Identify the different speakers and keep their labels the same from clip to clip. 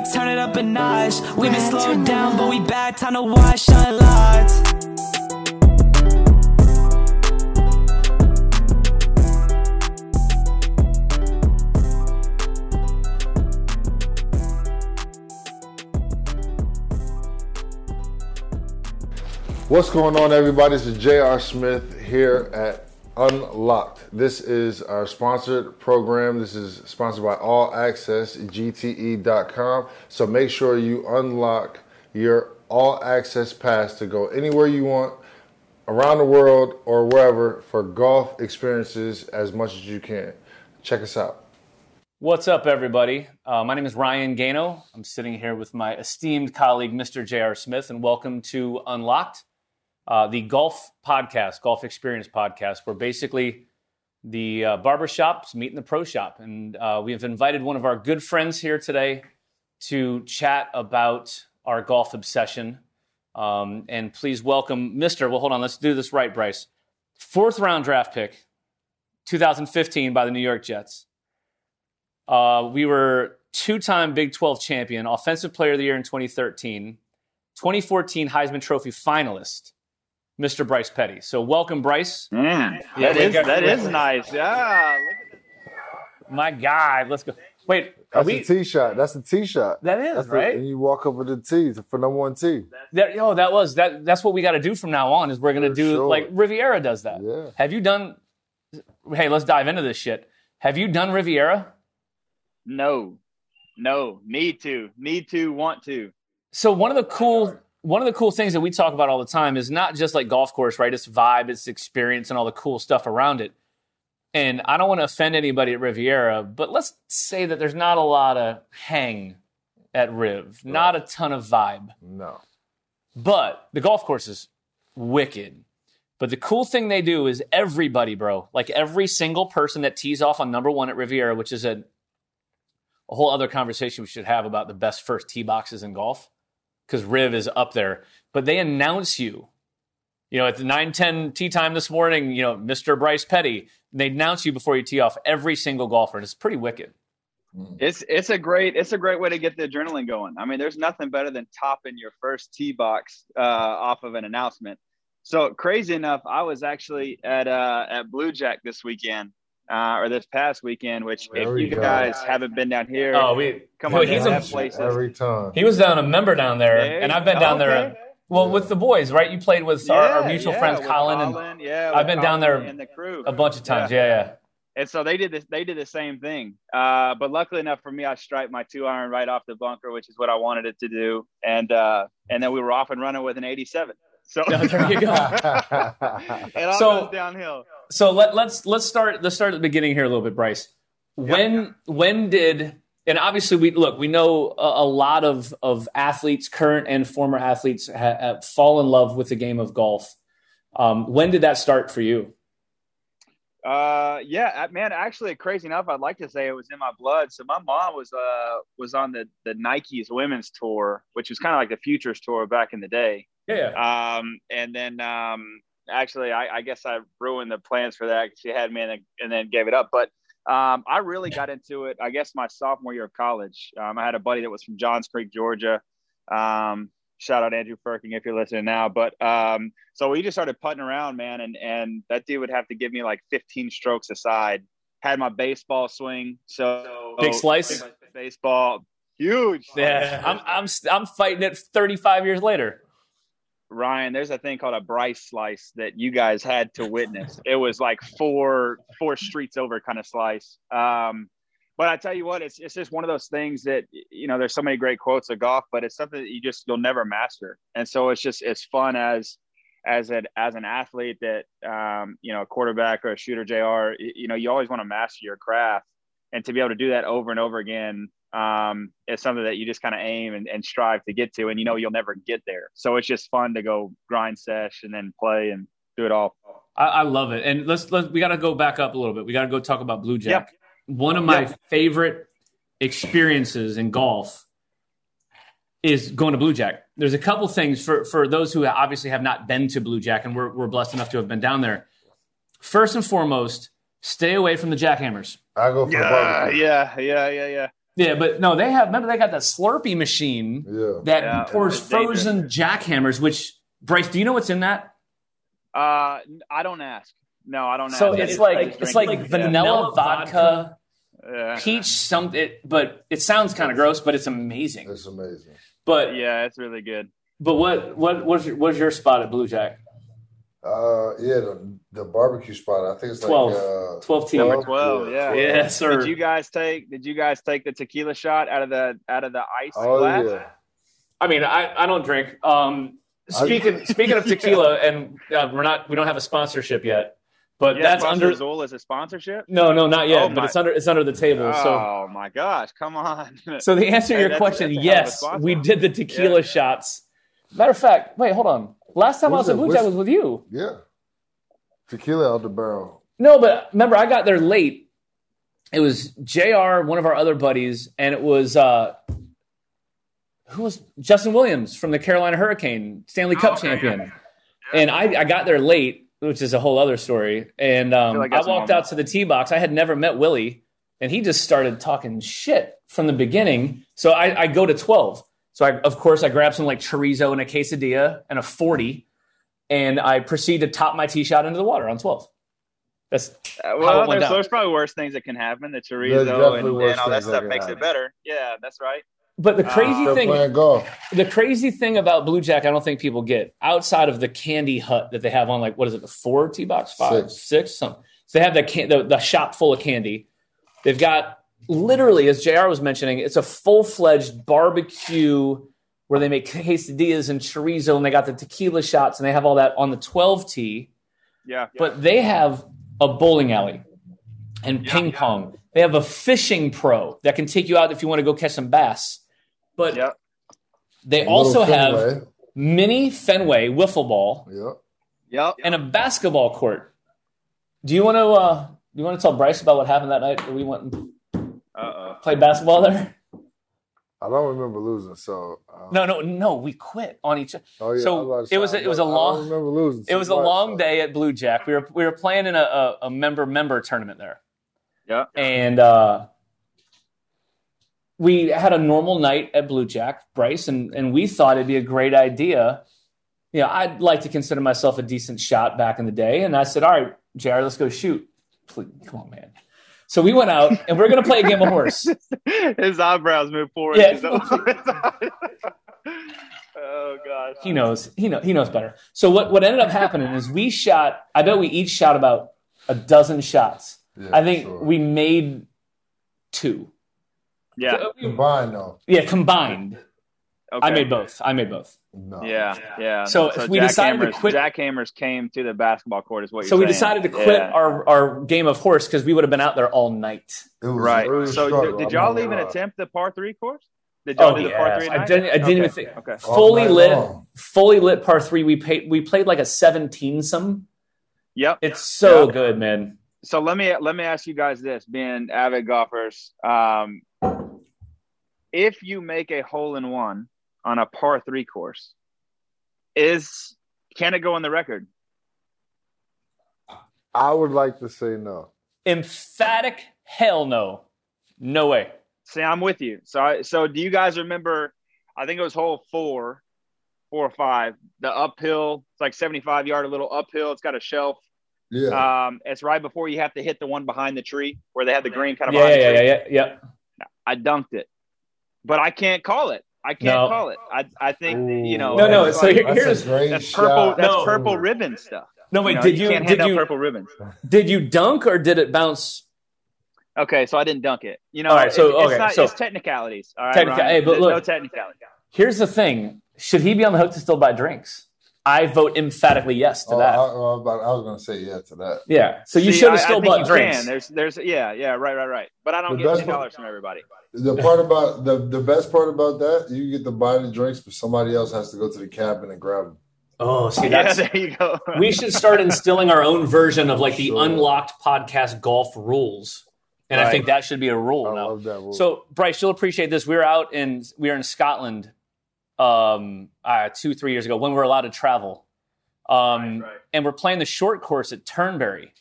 Speaker 1: we turn it up a notch. We been slowed down, but we back. Time to watch, shine lights.
Speaker 2: What's going on, everybody? This is J.R. Smith here at Unlocked. This is our sponsored program. This is sponsored by All Access GTE.com. So make sure you unlock your All Access pass to go anywhere you want around the world or wherever for golf experiences as much as you can. Check us out.
Speaker 3: What's up, everybody? Uh, my name is Ryan Gano. I'm sitting here with my esteemed colleague, Mr. J.R. Smith, and welcome to Unlocked uh, the golf podcast, golf experience podcast, where basically the uh, barbershops meet in the pro shop. And uh, we have invited one of our good friends here today to chat about our golf obsession. Um, and please welcome Mr. Well, hold on, let's do this right, Bryce. Fourth round draft pick, 2015 by the New York Jets. Uh, we were two time Big 12 champion, Offensive Player of the Year in 2013, 2014 Heisman Trophy finalist, Mr. Bryce Petty. So welcome, Bryce.
Speaker 4: Man, yeah, that is that is nice. Yeah.
Speaker 3: My God, let's go. Wait,
Speaker 2: That's
Speaker 3: we,
Speaker 2: a tee shot. That's a tee shot.
Speaker 3: That is
Speaker 2: That's the-
Speaker 3: right.
Speaker 2: and you walk over the tee for number one tee.
Speaker 3: That, yo, that was that. That's what we got to do from now on. Is we're gonna
Speaker 2: For
Speaker 3: do
Speaker 2: sure.
Speaker 3: like Riviera does that.
Speaker 2: Yeah.
Speaker 3: Have you done? Hey, let's dive into this shit. Have you done Riviera?
Speaker 4: No, no, need to, need to, want to.
Speaker 3: So one of the cool one of the cool things that we talk about all the time is not just like golf course, right? It's vibe, it's experience, and all the cool stuff around it. And I don't want to offend anybody at Riviera, but let's say that there's not a lot of hang at Riv, not a ton of vibe.
Speaker 2: No.
Speaker 3: But the golf course is wicked. But the cool thing they do is everybody, bro, like every single person that tees off on number one at Riviera, which is a, a whole other conversation we should have about the best first tee boxes in golf, because Riv is up there. But they announce you, you know, at the 9 10 tee time this morning, you know, Mr. Bryce Petty, they announce you before you tee off every single golfer. And it's pretty wicked.
Speaker 4: It's it's a great it's a great way to get the adrenaline going. I mean, there's nothing better than topping your first tee box uh, off of an announcement. So crazy enough, I was actually at uh, at Blue Jack this weekend uh, or this past weekend. Which
Speaker 2: There
Speaker 4: if you
Speaker 2: go.
Speaker 4: guys haven't been down here,
Speaker 3: Oh, we
Speaker 4: come
Speaker 3: Yo,
Speaker 4: on,
Speaker 3: he's
Speaker 4: they
Speaker 3: a-
Speaker 4: places.
Speaker 2: Every time.
Speaker 3: He was down a member down there,
Speaker 4: There
Speaker 3: and I've been down there.
Speaker 4: okay.
Speaker 3: Well, with the boys, right? You played with our, our mutual
Speaker 4: yeah,
Speaker 3: friends,
Speaker 4: with
Speaker 3: Colin, and
Speaker 4: yeah,
Speaker 3: I've
Speaker 4: with
Speaker 3: been down there
Speaker 4: and the crew
Speaker 3: a bunch of times. Yeah, yeah.
Speaker 4: And so they did this. They did the same thing. Uh, but luckily enough for me, I striped my two iron right off the bunker, which is what I wanted it to do. And uh, and then we were off and running with an 87. So
Speaker 3: there you go.
Speaker 4: it all
Speaker 3: So-
Speaker 4: goes downhill.
Speaker 3: So let, let's let's start let's start at the beginning here a little bit, Bryce. When when did and obviously we look we know a, a lot of of athletes, current and former athletes, ha, have fall in love with the game of golf. Um, when did that start for you?
Speaker 4: Uh, yeah, uh, man. Actually, crazy enough, I'd like to say it was in my blood. So my mom was uh was on the the Nike's women's tour, which was kind of like the futures tour back in the day.
Speaker 3: Yeah,
Speaker 4: Um, and then um, actually, I, I guess I ruined the plans for that. 'cause She had me and then, and then gave it up. But um, I really got into it. I guess my sophomore year of college. Um, I had a buddy that was from Johns Creek, Georgia. Um, shout out Andrew Firking if you're listening now. But um, so we just started putting around, man, and and that dude would have to give me like 15 strokes aside. Had my baseball swing, so
Speaker 3: Big slice?
Speaker 4: baseball, huge. slice.
Speaker 3: yeah. I'm I'm I'm fighting it 35 years later.
Speaker 4: Ryan, there's a thing called a Bryce slice that you guys had to witness. it was like four four streets over kind of slice. Um, but I tell you what, it's it's just one of those things that you know. There's so many great quotes of golf, but it's something that you just you'll never master. And so it's just it's fun as as an as an athlete that um, you know a quarterback or a shooter. Jr. You know you always want to master your craft, and to be able to do that over and over again um, is something that you just kind of aim and, and strive to get to, and you know you'll never get there. So it's just fun to go grind sesh and then play and do it all.
Speaker 3: I, I love it. And let's let's we got to go back up a little bit. We got to go talk about Blue Jack. One of my
Speaker 4: Yeah.
Speaker 3: favorite experiences in golf is going to Blue Jack. There's a couple things for for those who obviously have not been to Blue Jack, and we're we're blessed enough to have been down there. First and foremost, stay away from the jackhammers.
Speaker 2: I go for the
Speaker 4: Yeah,
Speaker 2: barbecue.
Speaker 4: yeah, yeah, yeah, yeah.
Speaker 3: Yeah, but no, they have. Remember, they got that Slurpee machine
Speaker 2: Yeah.
Speaker 3: that
Speaker 4: Yeah,
Speaker 3: pours
Speaker 4: it's dangerous.
Speaker 3: frozen jackhammers. Which Bryce, do you know what's in that?
Speaker 4: Uh, I don't ask. No, I don't
Speaker 3: So
Speaker 4: ask. I
Speaker 3: it's
Speaker 4: just
Speaker 3: like it's
Speaker 4: it.
Speaker 3: like
Speaker 4: Yeah.
Speaker 3: vanilla vodka,
Speaker 4: Yeah.
Speaker 3: peach something. It, but it sounds kind of gross, but it's amazing.
Speaker 2: It's amazing.
Speaker 3: But
Speaker 4: Yeah, it's really good.
Speaker 3: but what what was your, what's your spot at Blue Jack?
Speaker 2: Uh, yeah, the, the barbecue spot. I think it's
Speaker 3: 12.
Speaker 2: like uh,
Speaker 3: 12 team.
Speaker 4: Number twelve. Yeah.
Speaker 3: yeah. sir.
Speaker 4: Did you guys take? Did you guys take the tequila shot out of the out of the ice
Speaker 2: Oh
Speaker 4: glass?
Speaker 2: yeah.
Speaker 3: I mean, I, I don't drink. Um, speaking speaking of tequila, and uh, we're not we don't have a sponsorship yet, but
Speaker 4: Yeah,
Speaker 3: that's under.
Speaker 4: Azul as a sponsorship.
Speaker 3: No, no, not yet.
Speaker 4: Oh,
Speaker 3: but
Speaker 4: my-
Speaker 3: it's under it's under the table. So
Speaker 4: Oh my gosh! Come on.
Speaker 3: so the answer to
Speaker 4: Hey,
Speaker 3: your
Speaker 4: that's-
Speaker 3: question,
Speaker 4: that's a hell of a
Speaker 3: yes, we did the tequila shots. Matter of fact, wait, hold on. Last time I was at
Speaker 2: that?
Speaker 3: Blue Jack was with you.
Speaker 2: Yeah. Tequila out the barrel.
Speaker 3: No, but remember, I got there late. It was Jr. One of our other buddies, and it was uh, who was Justin Williams from the Carolina Hurricane, Stanley Cup
Speaker 4: Oh, okay,
Speaker 3: champion. And I, I got there late, which is a whole other story. And um,
Speaker 4: feel like
Speaker 3: I walked out to the tee box. I had never met Willie, and he just started talking shit from the beginning. So I, I go to twelve. So I, of course, I grab some like chorizo and a quesadilla and a forty, and I proceed to top my tee shot into the water on twelve. That's
Speaker 4: Uh, well, there's, there's probably worse things that can happen. The chorizo and, and all that
Speaker 2: things that
Speaker 4: stuff makes
Speaker 2: happen.
Speaker 4: it better. Yeah, that's right.
Speaker 3: But the crazy
Speaker 4: Uh,
Speaker 3: thing, the crazy thing about Blue Jack, I don't think people get outside of the candy hut that they have on like what is it, the four tee box, five,
Speaker 2: Six.
Speaker 3: six, something. So they have that can- the, the shop full of candy. They've got literally, as Jr. was mentioning, it's a full fledged barbecue where they make quesadillas and chorizo, and they got the tequila shots, and they have all that on the twelve tee.
Speaker 4: Yeah.
Speaker 3: But they have a bowling alley and ping pong. They have a fishing pro that can take you out if you want to go catch some bass. But
Speaker 4: Yep.
Speaker 3: they
Speaker 2: Little
Speaker 3: also have
Speaker 2: Fenway.
Speaker 3: mini Fenway wiffle ball
Speaker 2: Yep.
Speaker 4: Yep.
Speaker 3: and a basketball court. Do you want to? Uh, do you want to tell Bryce about what happened that night that we went and. Played basketball there?
Speaker 2: I don't remember losing, so uh,
Speaker 3: No, no, no. We quit on each. Other.
Speaker 2: Oh, yeah,
Speaker 3: So
Speaker 2: I about to
Speaker 3: it was
Speaker 2: say,
Speaker 3: a- it was a
Speaker 2: I don't
Speaker 3: long-
Speaker 2: remember losing.
Speaker 3: It was a long
Speaker 2: so-
Speaker 3: day at Blue Jack. We were we were playing in a, a, a member member tournament there.
Speaker 4: Yeah.
Speaker 3: and uh, we had a normal night at Blue Jack, Bryce, and and we thought it'd be a great idea. You know, I'd like to consider myself a decent shot back in the day, and I said, "All right, Jared, let's go shoot." Please, come on, man. So we went out, and we're going to play a game of horse.
Speaker 4: His eyebrows move forward.
Speaker 3: Yeah.
Speaker 4: He's- oh gosh.
Speaker 3: He knows. He know. He knows better. So what what ended up happening is we shot. I bet we each shot about a dozen shots.
Speaker 2: Yeah,
Speaker 3: I think
Speaker 2: sure.
Speaker 3: we made two.
Speaker 4: Yeah.
Speaker 2: Uh, combined though.
Speaker 3: Yeah, combined.
Speaker 4: Okay.
Speaker 3: I made both. I made both.
Speaker 2: No.
Speaker 4: Yeah, yeah.
Speaker 3: So if we decided to quit.
Speaker 4: Jack Hammers came to the basketball court, is what you're
Speaker 3: So we
Speaker 4: saying.
Speaker 3: decided to quit
Speaker 4: Yeah.
Speaker 3: our, our game of horse because we would have been out there all night.
Speaker 4: Right. So
Speaker 2: struggle,
Speaker 4: did, y'all even
Speaker 2: gonna
Speaker 4: attempt the par three course? Did y'all
Speaker 3: Oh,
Speaker 4: do the par
Speaker 3: yes.
Speaker 4: three?
Speaker 3: I didn't- I didn't
Speaker 4: okay.
Speaker 3: even think-
Speaker 4: Okay.
Speaker 2: All
Speaker 3: fully
Speaker 2: night
Speaker 3: lit,
Speaker 2: long.
Speaker 3: fully lit par three. We paid. We played like a seventeen some.
Speaker 4: Yep.
Speaker 3: It's so
Speaker 4: Yeah.
Speaker 3: good, man.
Speaker 4: So let me let me ask you guys this, being avid golfers. Um, if you make a hole in one on a par three course, is can it go on the record?
Speaker 2: I would like to say no.
Speaker 3: Emphatic hell no, no way.
Speaker 4: See, I'm with you. So, I, so do you guys remember? I think it was hole four, four or five. The uphill, it's like 75 yard, a little uphill. It's got a shelf.
Speaker 2: Yeah.
Speaker 4: Um, it's right before you have to hit the one behind the tree where they have the green kind of
Speaker 3: Yeah,
Speaker 4: behind
Speaker 3: yeah,
Speaker 4: the
Speaker 3: yeah, yeah, yeah.
Speaker 4: I dunked it, but I can't call it. I can't
Speaker 3: No.
Speaker 4: call it. I, I think you know.
Speaker 3: No, no, so here- here's-
Speaker 2: a
Speaker 4: that's purple.
Speaker 2: shot.
Speaker 4: That's
Speaker 3: No.
Speaker 4: purple ribbon stuff.
Speaker 3: No, wait.
Speaker 4: You know,
Speaker 3: did you,
Speaker 4: can't
Speaker 3: did you
Speaker 4: purple ribbons?
Speaker 3: did you dunk or did it bounce?
Speaker 4: Okay, so I didn't dunk it. You know,
Speaker 3: All right, so,
Speaker 4: it- it's
Speaker 3: okay,
Speaker 4: not.
Speaker 3: so-
Speaker 4: it's technicalities. All right,
Speaker 3: Technica-
Speaker 4: Ryan?
Speaker 3: hey, but look-
Speaker 4: no technicality.
Speaker 3: Here's the thing: should he be on the hook to still buy drinks? I vote emphatically yes to
Speaker 2: Oh,
Speaker 3: that.
Speaker 2: I, I was I was going to say yeah to that.
Speaker 3: yeah. So you should have still
Speaker 4: think
Speaker 3: bought drinks.
Speaker 4: Can. There's, there's, yeah, yeah, right, right, right. But I don't
Speaker 2: The
Speaker 4: get
Speaker 2: best
Speaker 4: ten
Speaker 2: part-
Speaker 4: dollars from everybody.
Speaker 2: The part about the the best part about that, you get to buy the drinks, but somebody else has to go to the cabin and grab them.
Speaker 3: Oh, see,
Speaker 4: Yeah,
Speaker 3: that's
Speaker 4: there you go.
Speaker 3: we should start instilling our own version of like the
Speaker 2: Sure.
Speaker 3: unlocked podcast golf rules, and I think that should be a rule
Speaker 2: I
Speaker 3: now.
Speaker 2: love that rule.
Speaker 3: So, Bryce, you'll appreciate this. We were out in we were in Scotland, um, uh, two three years ago when we were allowed to travel, um,
Speaker 4: Right, right.
Speaker 3: and we're playing the short course at Turnberry.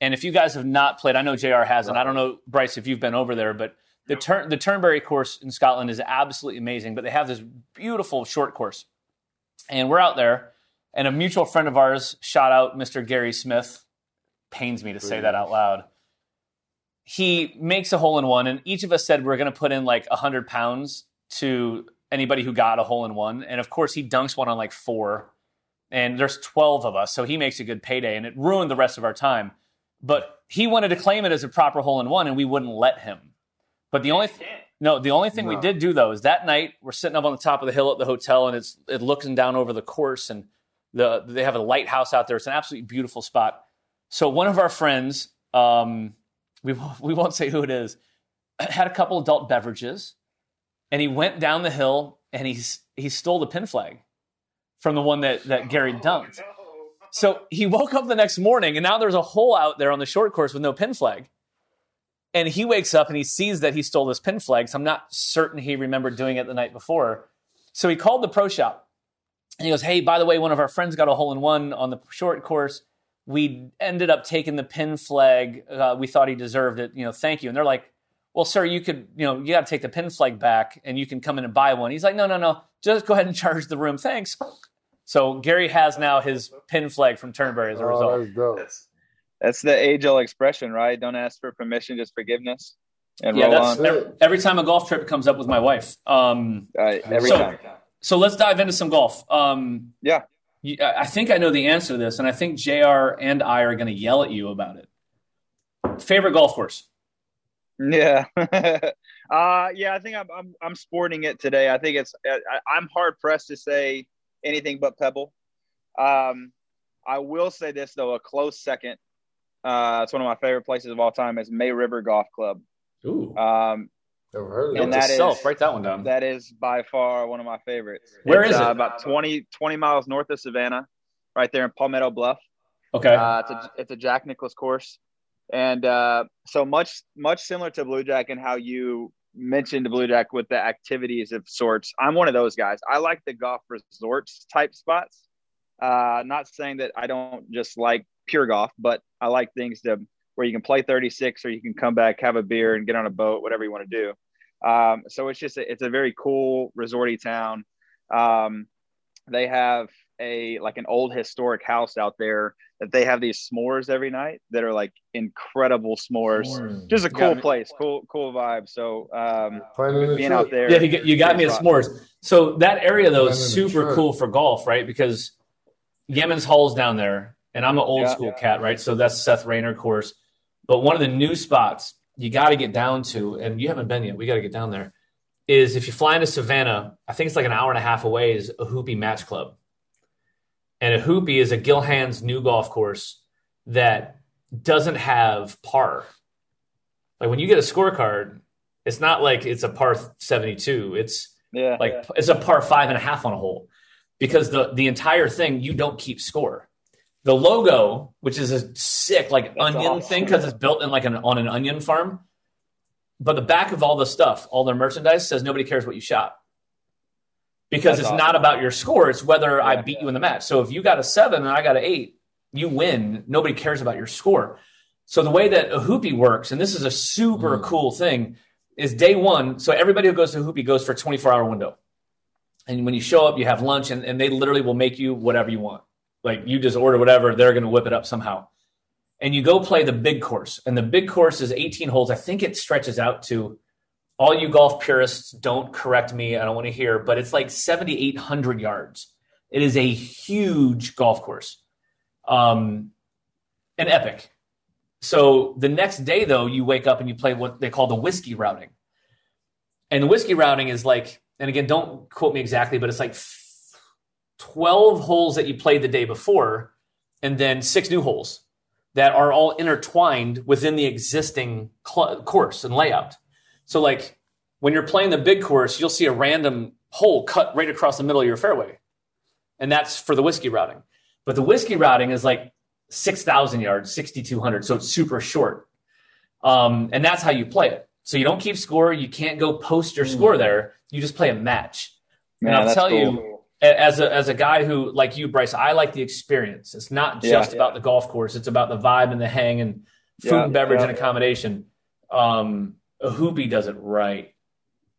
Speaker 3: And if you guys have not played, I know Jr. hasn't. I don't know Bryce if you've been over there, but The turn the Turnberry course in Scotland is absolutely amazing, but they have this beautiful short course. And we're out there, and a mutual friend of ours, shout out Mr. Gary Smith, pains me to say that out loud. He makes a hole in one, and each of us said we're going to put in like 100 pounds to anybody who got a hole in one. And of course, he dunks one on like four, and there's 12 of us, so he makes a good payday, and it ruined the rest of our time. But he wanted to claim it as a proper hole in one, and we wouldn't let him. But the only th- no, the only thing we did do though is that night we're sitting up on the top of the hill at the hotel, and it's it looking down over the course, and the they have a lighthouse out there. It's an absolutely beautiful spot. So one of our friends, um, we won't- we won't say who it is, had a couple adult beverages, and he went down the hill and he's he stole the pin flag from the one that that Gary dunked. So he woke up the next morning, and now there's a hole out there on the short course with no pin flag. And he wakes up and he sees that he stole this pin flag. So I'm not certain he remembered doing it the night before. So he called the pro shop and he goes, Hey, by the way, one of our friends got a hole in one on the short course. We ended up taking the pin flag. Uh, we thought he deserved it. You know, thank you. And they're like, Well, sir, you could, you know, you got to take the pin flag back and you can come in and buy one. He's like, No, no, no. Just go ahead and charge the room. Thanks. So Gary has now his pin flag from Turnberry as a result.
Speaker 2: Oh, that's dope.
Speaker 4: That's, that's the age old expression, right? Don't ask for permission, just forgiveness. And
Speaker 3: Yeah,
Speaker 4: roll
Speaker 3: that's every, every time a golf trip comes up with my wife. Um,
Speaker 4: every
Speaker 3: So-
Speaker 4: time.
Speaker 3: so let's dive into some golf. Um,
Speaker 4: Yeah.
Speaker 3: you- I I think I know the answer to this, and I think Jr. and I are going to yell at you about it. Favorite golf course?
Speaker 4: Yeah. uh, yeah, I think I'm, I'm, I'm sporting it today. I think it's, I, I'm hard pressed to say anything but Pebble. Um, I will say this though, a close second. Uh, it's one of my favorite places of all time is May River Golf Club.
Speaker 3: Ooh,
Speaker 4: Um,
Speaker 2: Never heard of
Speaker 4: And
Speaker 2: that.
Speaker 4: that is-
Speaker 3: self. Write that one down.
Speaker 4: that is by far one of my favorites.
Speaker 3: Where
Speaker 4: It's,
Speaker 3: is
Speaker 4: uh,
Speaker 3: it?
Speaker 4: about 20, 20 miles north of Savannah, right there in Palmetto Bluff.
Speaker 3: okay.
Speaker 4: Uh, it's a it's a Jack Nicklaus course, and uh, so much much similar to Blue Jack and how you mentioned Blue Jack with the activities of sorts. I'm one of those guys. I like the golf resorts type spots. Uh, not saying that I don't just like pure golf, but I like things to where you can play 36 or you can come back, have a beer, and get on a boat, whatever you want to do. Um, so it's just a, it's a very cool resorty town. Um, they have a like an old historic house out there that they have these s'mores every night that are like incredible s'mores.
Speaker 2: Mm.
Speaker 4: Just a cool
Speaker 3: got
Speaker 4: place, cool cool vibe. So um,
Speaker 2: Planning the
Speaker 4: being
Speaker 2: trip.
Speaker 4: out there,
Speaker 3: yeah, you, got- you got me at s'mores. So that area though is
Speaker 2: Planning
Speaker 3: super cool for golf, right? Because Yemen's Hall's down there, and I'm an old
Speaker 4: Yeah.
Speaker 3: school cat, right? So that's Seth Raynor course. But one of the new spots you got to get down to, and you haven't been yet. We got to get down there. Is if you fly into Savannah, I think it's like an hour and a half away. Is Ohoopee Match Club, and Ohoopee is a Gil Hanse's new golf course that doesn't have par. Like when you get a scorecard, it's not like it's a par 72. It's
Speaker 4: Yeah,
Speaker 3: like it's a par five and a half on a hole because the the entire thing you don't keep score. The logo, which is a sick like
Speaker 4: That's
Speaker 3: onion
Speaker 4: awesome.
Speaker 3: thing because it's built in like an on an onion farm, but the back of all the stuff, all their merchandise says nobody cares what you shot because
Speaker 4: That's
Speaker 3: it's not about your score; it's whether I
Speaker 4: Yeah.
Speaker 3: beat you in the match. So if you got a seven and I got an eight, you win. Nobody cares about your score. So the way that Ohoopee works, and this is a super
Speaker 2: Mm.
Speaker 3: cool thing, is day one. So everybody who goes to hoopy goes for a 24 hour window. And when you show up, you have lunch, and, and they literally will make you whatever you want. Like you just order whatever, they're going to whip it up somehow. And you go play the big course. And the big course is 18 holes. I think it stretches out to all you golf purists, don't correct me. I don't want to hear, but it's like 7,800 yards. It is a huge golf course. Um, an epic. So the next day, though, you wake up and you play what they call the whiskey routing. And the whiskey routing is like, and again, don't quote me exactly, but it's like 12 holes that you played the day before, and then six new holes that are all intertwined within the existing cl- course and layout. So, like when you're playing the big course, you'll see a random hole cut right across the middle of your fairway. And that's for the whiskey routing. But the whiskey routing is like 6,000 yards, 6,200. So it's super short. Um, and that's how you play it. So you don't keep score. You can't go post your score there. You just play a match.
Speaker 4: Man,
Speaker 3: and I'll tell
Speaker 4: cool.
Speaker 3: you, as a, as a guy who, like you, Bryce, I like the experience. It's not
Speaker 4: Yeah.
Speaker 3: just about the golf course. It's about the vibe and the hang and food
Speaker 4: Yeah,
Speaker 3: and beverage
Speaker 4: yeah.
Speaker 3: and accommodation. Um, Ohoopee does it right.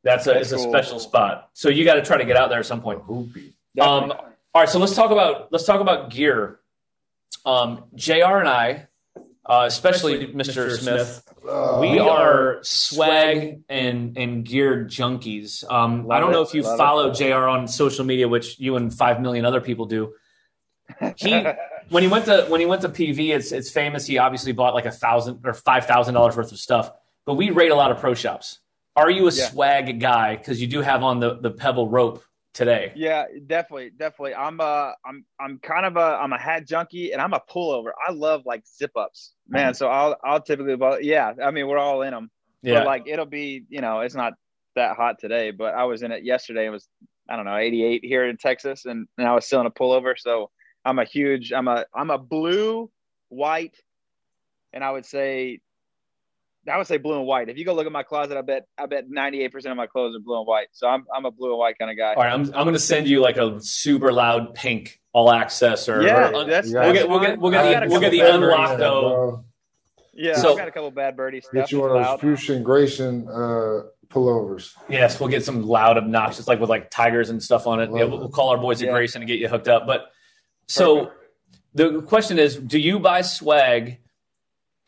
Speaker 3: That's a,
Speaker 4: That's
Speaker 3: it's a special spot. So you got to try to get out there at some point.
Speaker 2: Hoopy.
Speaker 3: Um, all right, so let's talk about let's talk about gear. Um, Jr. and I, uh, especially, Mr. Smith,
Speaker 2: Uh,
Speaker 3: we are swag and and gear junkies. Um, I don't know if you
Speaker 4: love it.
Speaker 3: follow Jr. on social media, which you and five million other people do. He when he went to when he went to PV, it's it's famous. He obviously bought like a thousand or five thousand dollars worth of stuff. But we rate a lot of pro shops. Are you a
Speaker 4: Yeah.
Speaker 3: swag guy? Because you do have on the the Pebble rope today.
Speaker 4: Yeah, definitely, definitely. I'm uh I'm I'm kind of a I'm a hat junkie and I'm a pullover. I love like zip ups, man. So I'll I'll typically but yeah. I mean we're all in them.
Speaker 3: Yeah.
Speaker 4: But like it'll be you know it's not that hot today, but I was in it yesterday. It was I don't know 88 here in Texas, and, and I was still in a pullover. So I'm a huge I'm a I'm a blue white, and I would say. I would say blue and white. If you go look at my closet, I bet I bet 98% of my clothes are blue and white. So I'm I'm a blue and white kind of guy.
Speaker 3: All right, I'm, I'm going to send you like a super loud pink all access or,
Speaker 4: Yeah,
Speaker 3: or un-
Speaker 4: that's,
Speaker 3: we'll get we'll get we'll get the
Speaker 4: a
Speaker 3: we'll get the
Speaker 4: bad
Speaker 3: unlock though.
Speaker 2: Bro.
Speaker 4: Yeah,
Speaker 3: So-
Speaker 4: I've got a couple bad birdie stuff.
Speaker 2: Get you one of
Speaker 4: that's
Speaker 2: those
Speaker 4: loud.
Speaker 2: fuchsia Greyson uh, pullovers.
Speaker 3: Yes, we'll get some loud, obnoxious, like with like tigers and stuff on it. Yeah, we'll, we'll call our boys at
Speaker 4: Yeah.
Speaker 3: Greyson and get you hooked up. But so the question is, do you buy swag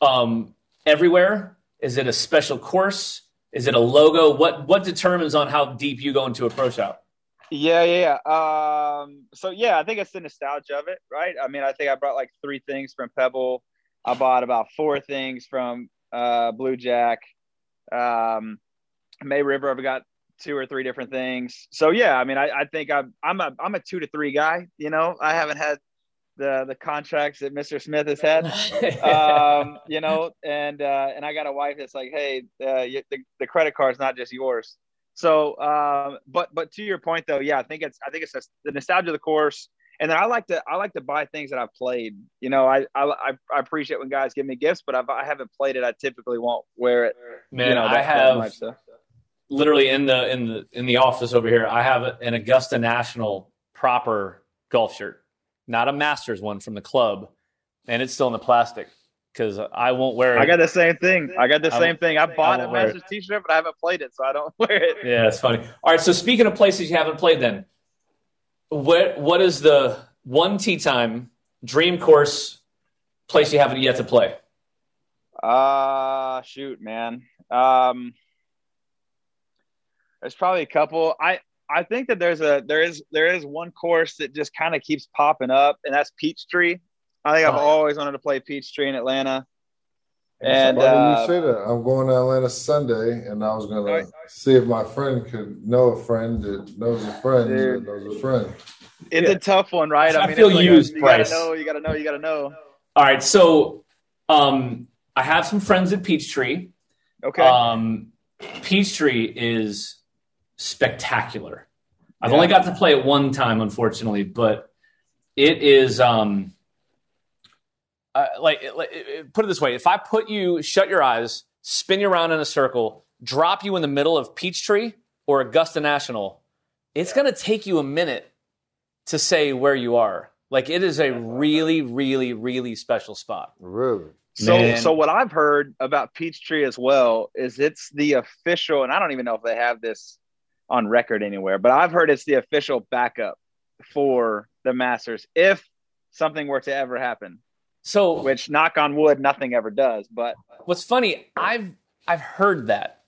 Speaker 3: um, everywhere? Is it a special course? Is it a logo? What what determines on how deep you go into a pro shop?
Speaker 4: Yeah, yeah, yeah. Um, so yeah, I think it's the nostalgia of it, right? I mean, I think I brought like three things from Pebble. I bought about four things from uh, Blue Jack. Um, May River, I've got two or three different things. So yeah, I mean, I, I think I'm I'm a I'm a two to three guy. You know, I haven't had the the contracts that Mr. Smith has had. um, you know, and uh, and I got a wife that's like, hey, uh, you, the the credit card's not just yours. So, um, but but to your point though, yeah, I think it's I think it's just the nostalgia of the course, and then I like to I like to buy things that I've played. You know, I I, I appreciate when guys give me gifts, but if I haven't played it, I typically won't wear it.
Speaker 3: Man,
Speaker 4: you know,
Speaker 3: I have
Speaker 4: much, so.
Speaker 3: literally in the in the in the office over here. I have an Augusta National proper golf shirt, not a Masters one from the club, and it's still in the plastic because I won't wear it.
Speaker 4: I got the same thing. I got the
Speaker 3: I
Speaker 4: same thing. I bought
Speaker 3: won't
Speaker 4: a. Masters T-shirt, but I haven't played it, so I don't wear it.
Speaker 3: Yeah, it's funny. All right, so speaking of places you haven't played, then what what is the one tee time dream course place you haven't yet to play?
Speaker 4: Uh shoot, man. Um there's probably a couple. I I think that there's a there is there is one course that just kind of keeps popping up, and that's Peachtree. I think I've
Speaker 3: Oh.
Speaker 4: always wanted to play Peachtree in Atlanta. And
Speaker 2: Why do
Speaker 4: uh,
Speaker 2: you say that? I'm going to Atlanta Sunday, and I was gonna
Speaker 4: Alright.
Speaker 2: see if my friend could know a friend that knows a friend
Speaker 4: Dude.
Speaker 2: that knows a friend.
Speaker 4: it's
Speaker 3: Yeah.
Speaker 4: a tough one, right?
Speaker 3: I
Speaker 4: mean,
Speaker 3: feel
Speaker 4: it's like a-
Speaker 3: used,
Speaker 4: you gotta
Speaker 3: Bryce.
Speaker 4: know, you gotta know, you gotta know.
Speaker 3: All right, so um, I have some friends at Peachtree.
Speaker 4: Okay.
Speaker 3: Um, Peachtree is spectacular. I've
Speaker 4: Yeah.
Speaker 3: only got to play it one time, unfortunately, but it is um, uh, like, like put it this way: if I put you, shut your eyes, spin you around in a circle, drop you in the middle of Peachtree or Augusta National, it's going to take you a minute to say where you are. Like it is a really, really, really special spot.
Speaker 2: Really?
Speaker 4: So,
Speaker 3: Man.
Speaker 4: so what I've heard about Peachtree as well is it's the official, and I don't even know if they have this on record anywhere, but I've heard it's the official backup for the Masters if something were to ever happen.
Speaker 3: So
Speaker 4: Which, knock on wood, nothing ever does. But
Speaker 3: What's funny, I've I've heard that.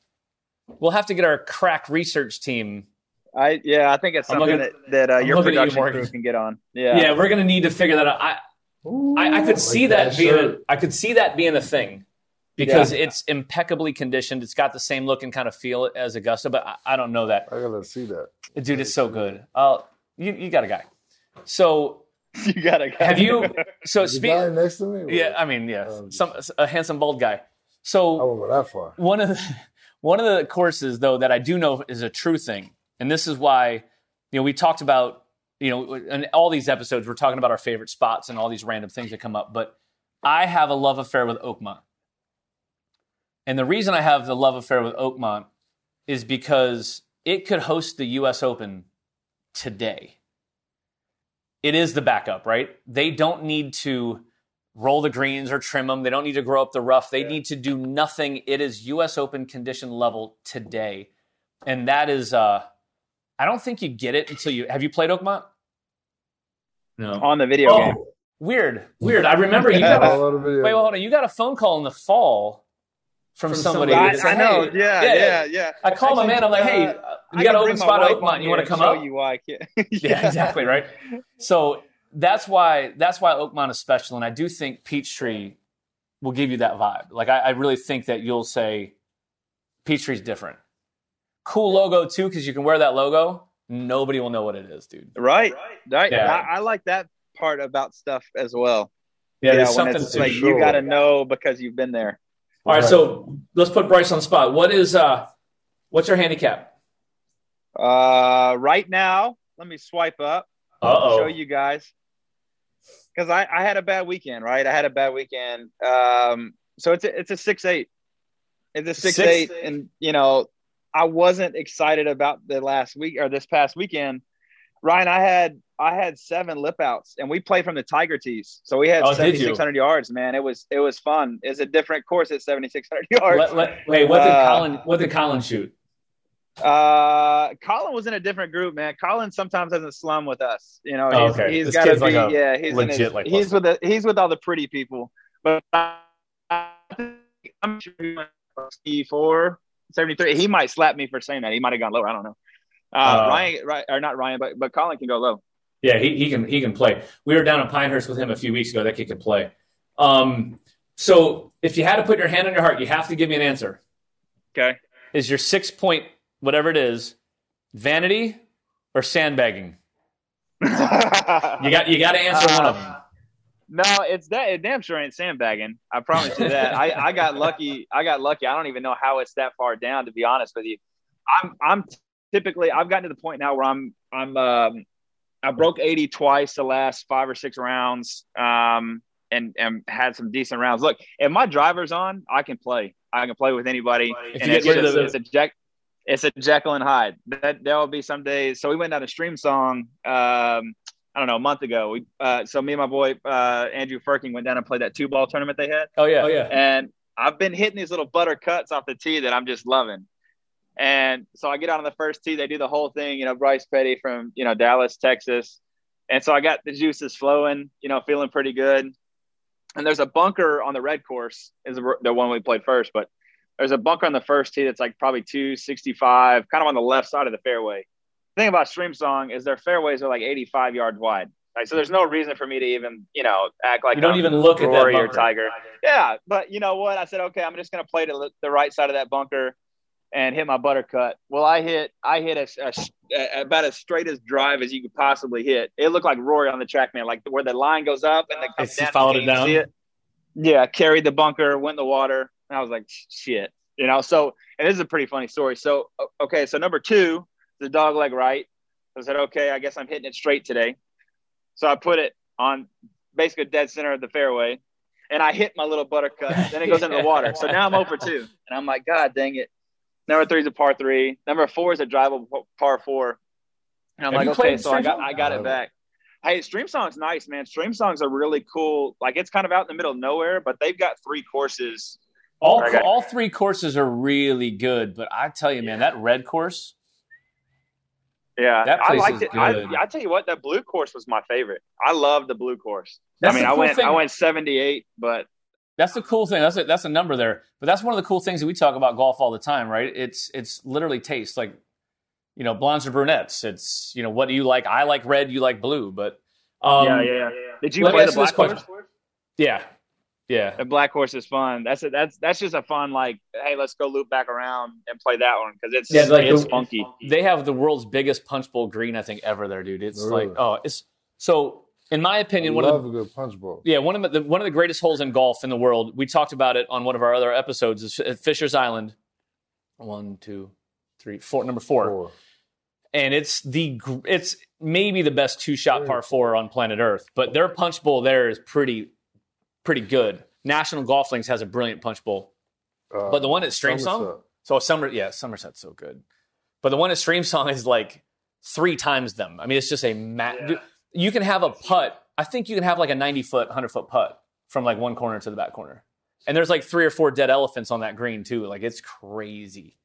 Speaker 3: We'll have to get our crack research team.
Speaker 4: I, yeah, I think it's something
Speaker 3: looking-
Speaker 4: that, that uh, your
Speaker 3: looking at you,
Speaker 4: production
Speaker 3: Morgan.
Speaker 4: crew can get on.
Speaker 3: Yeah,
Speaker 4: Yeah,
Speaker 3: we're gonna need to figure that out. I I, I could see that, being a,
Speaker 2: shirt.
Speaker 3: I could see that being a thing because it's impeccably conditioned. It's got the same look and kind of feel as Augusta, but I, I don't know that.
Speaker 2: I gotta see that.
Speaker 3: Dude, it's so good. Uh, you you got a guy. So
Speaker 4: you gotta.
Speaker 3: have you? So
Speaker 2: The
Speaker 3: speak.
Speaker 2: next to me?
Speaker 3: Yeah, I mean, yeah,
Speaker 2: Um,
Speaker 3: some a handsome bald guy.
Speaker 2: I
Speaker 3: So
Speaker 2: won't go that far.
Speaker 3: one of the one of the courses though that I do know is a true thing, and this is why you know we talked about you know in all these episodes we're talking about our favorite spots and all these random things that come up, but I have a love affair with Oakmont, and the reason I have the love affair with Oakmont is because it could host the U.S. Open today. It is the backup, right? They don't need to roll the greens or trim them. They don't need to grow up the rough. They need to do nothing. It is U.S. Open condition level today, and that is. Uh, I don't think you get it until you have you played Oakmont. No.
Speaker 4: on the video
Speaker 3: Oh,
Speaker 4: game.
Speaker 3: weird, weird. I remember you got
Speaker 2: I
Speaker 3: a,
Speaker 2: love video.
Speaker 3: wait, well, hold on. You got a phone call in the fall from,
Speaker 5: From
Speaker 3: somebody.
Speaker 5: somebody.
Speaker 3: that
Speaker 5: I-
Speaker 3: said,
Speaker 5: I know.
Speaker 3: "Hey,"
Speaker 4: Yeah,
Speaker 3: Yeah.
Speaker 4: yeah, yeah.
Speaker 3: I called my
Speaker 4: Actually,
Speaker 3: man. I'm like, hey,
Speaker 4: uh,
Speaker 3: you got an open spot at Oakmont.
Speaker 4: on
Speaker 3: You want to come
Speaker 4: and show
Speaker 3: up?
Speaker 4: You why I can't.
Speaker 3: yeah, exactly right. So that's why that's why Oakmont is special, and I do think Peachtree will give you that vibe. Like I, I really think that you'll say Peachtree's different. Cool logo too, because you can wear that logo. Nobody will know what it is, dude.
Speaker 4: Right, right.
Speaker 3: Yeah.
Speaker 4: I, I like that part about stuff as well.
Speaker 3: Yeah, there's
Speaker 4: when
Speaker 3: something
Speaker 4: it's like
Speaker 2: sure.
Speaker 4: you got to know because you've been there.
Speaker 3: All right, so let's put Bryce on the spot. What is uh, what's your handicap?
Speaker 4: Uh, right now, let me swipe up.
Speaker 3: Uh
Speaker 4: Show you guys because I, I had a bad weekend. Right, I had a bad weekend. Um, so it's a, it's a six eight. It's a six,
Speaker 3: Six-
Speaker 4: eight, and you know I wasn't excited about the last week or this past weekend. Ryan, I had I had seven lip outs, and we played from the Tiger tees, so we had
Speaker 3: Oh,
Speaker 4: seventy six hundred yards. Man, it was it was fun. It's a different course at seventy six hundred yards.
Speaker 3: Let, let, wait, what did
Speaker 4: Uh,
Speaker 3: Colin? What did Colin shoot?
Speaker 4: Uh, Colin was in a different group, man. Colin sometimes doesn't slum with us. You know,
Speaker 3: Oh,
Speaker 4: he's,
Speaker 3: okay.
Speaker 4: he's got to be,
Speaker 3: like a
Speaker 4: yeah, he's
Speaker 3: legit,
Speaker 4: his,
Speaker 3: like,
Speaker 4: he's with the, he's with all the pretty people. But I think- I'm sure he went 64, 73. He might slap me for saying that. He might have gone lower. I don't know. Uh,
Speaker 3: Uh,
Speaker 4: Ryan, right, or not Ryan, but but Colin can go low.
Speaker 3: Yeah, he, he can he can play. We were down in Pinehurst with him a few weeks ago. That kid can play. Um, so if you had to put your hand on your heart, you have to give me an answer.
Speaker 4: Okay.
Speaker 3: Is your six point whatever it is vanity or sandbagging? You got you got to answer one of them.
Speaker 4: No, it's that. It damn sure ain't sandbagging. I promise you that. I, I got lucky. I got lucky. I don't even know how it's that far down. To be honest with you, I'm I'm typically I've gotten to the point now where I'm I'm um I broke 80 twice the last five or six rounds. Um and and had some decent rounds. Look, if my driver's on, I can play. I can play with anybody.
Speaker 3: If
Speaker 4: and
Speaker 3: you
Speaker 4: it's,
Speaker 3: get rid
Speaker 4: just,
Speaker 3: of
Speaker 4: it's a Jack. It's a Jekyll and Hyde. That there will be some days. So we went down to Streamsong. Um, I don't know, a month ago. We uh, so me and my boy uh, Andrew Firking went down and played that two ball tournament they had,
Speaker 3: Oh yeah, oh yeah.
Speaker 4: and I've been hitting these little butter cuts off the tee that I'm just loving. And so I get out on the first tee. They do the whole thing, you know, Bryce Petty from you know Dallas, Texas, and so I got the juices flowing, you know, feeling pretty good. And there's a bunker on the red course, is the one we played first, but there's a bunker on the first tee that's like probably 265, kind of on the left side of the fairway. The thing about Streamsong is their fairways are like 85 yards wide. Like, so there's no reason for me to even, you know, act like
Speaker 3: You don't
Speaker 4: I'm
Speaker 3: even look at that
Speaker 4: Rory or
Speaker 3: bunker.
Speaker 4: Tiger. Yeah, but you know what? I said, okay, I'm just gonna play to the right side of that bunker and hit my butter cut. Well, I hit, I hit a, a- a- about as straight as drive as you could possibly hit. It looked like Rory on the track, man, like where the line goes up and
Speaker 3: the
Speaker 4: down.
Speaker 3: followed it down?
Speaker 4: see Yeah, carried the bunker, went in the water. And I was like, shit, you know. So, and this is a pretty funny story. So, okay, so number two, the dog leg right. I said, okay, I guess I'm hitting it straight today. So I put it on basically dead center of the fairway, and I hit my little buttercut. Then it goes into the water. So now I'm over two, and I'm like, God dang it. Number three is a par three. Number four is a drivable par four. And I'm
Speaker 3: Have
Speaker 4: like, okay, so I got I got it back. Hey, Streamsong's nice, man. Streamsongs are really cool. Like it's kind of out in the middle of nowhere, but they've got three courses.
Speaker 3: All
Speaker 4: Okay.
Speaker 3: all three courses are really good, but I tell you, man, that red course.
Speaker 4: Yeah,
Speaker 3: That
Speaker 4: I liked
Speaker 3: is
Speaker 4: it. I. I tell you what, that blue course was my favorite. I love the blue course.
Speaker 3: That's
Speaker 4: I mean, I
Speaker 3: cool
Speaker 4: went
Speaker 3: thing.
Speaker 4: I went 78, but
Speaker 3: That's the cool thing. That's a, that's a number there. But that's one of the cool things that we talk about golf all the time, right? It's it's literally taste. Like, you know, blondes or brunettes. It's you know, what do you like? I like red. You like blue. But um,
Speaker 4: yeah, yeah. Did you play the
Speaker 3: ask you this
Speaker 4: black
Speaker 3: question.
Speaker 4: course?
Speaker 3: yeah, yeah.
Speaker 4: The black horse is fun. That's a, that's that's just a fun like, hey, let's go loop back around and play that one because it's
Speaker 3: Yeah, like
Speaker 4: it's
Speaker 3: the-
Speaker 4: funky.
Speaker 3: They have the world's biggest punch bowl green, I think, ever there, dude. It's
Speaker 2: Really?
Speaker 3: like, oh, it's so. In my
Speaker 2: I
Speaker 3: opinion, one of the,
Speaker 2: a good punch bowl.
Speaker 3: Yeah, one of the one of the greatest holes in golf in the world. We talked about it on one of our other episodes. Is at Fisher's Island. One, two, three, four. Number four,
Speaker 2: Four.
Speaker 3: and it's the it's maybe the best two shot par four on planet Earth. But their punch bowl there is pretty pretty good. National Golf Links has a brilliant punch bowl.
Speaker 2: Uh,
Speaker 3: But the one at
Speaker 2: Streamsong,
Speaker 3: so Summer, yeah, Somerset's so good. But the one at Streamsong is like three times them. I mean, it's just a ma- You can have a putt. I think you can have like a ninety foot, hundred foot putt from like one corner to the back corner. And there's like three or four dead elephants on that green too. Like it's crazy.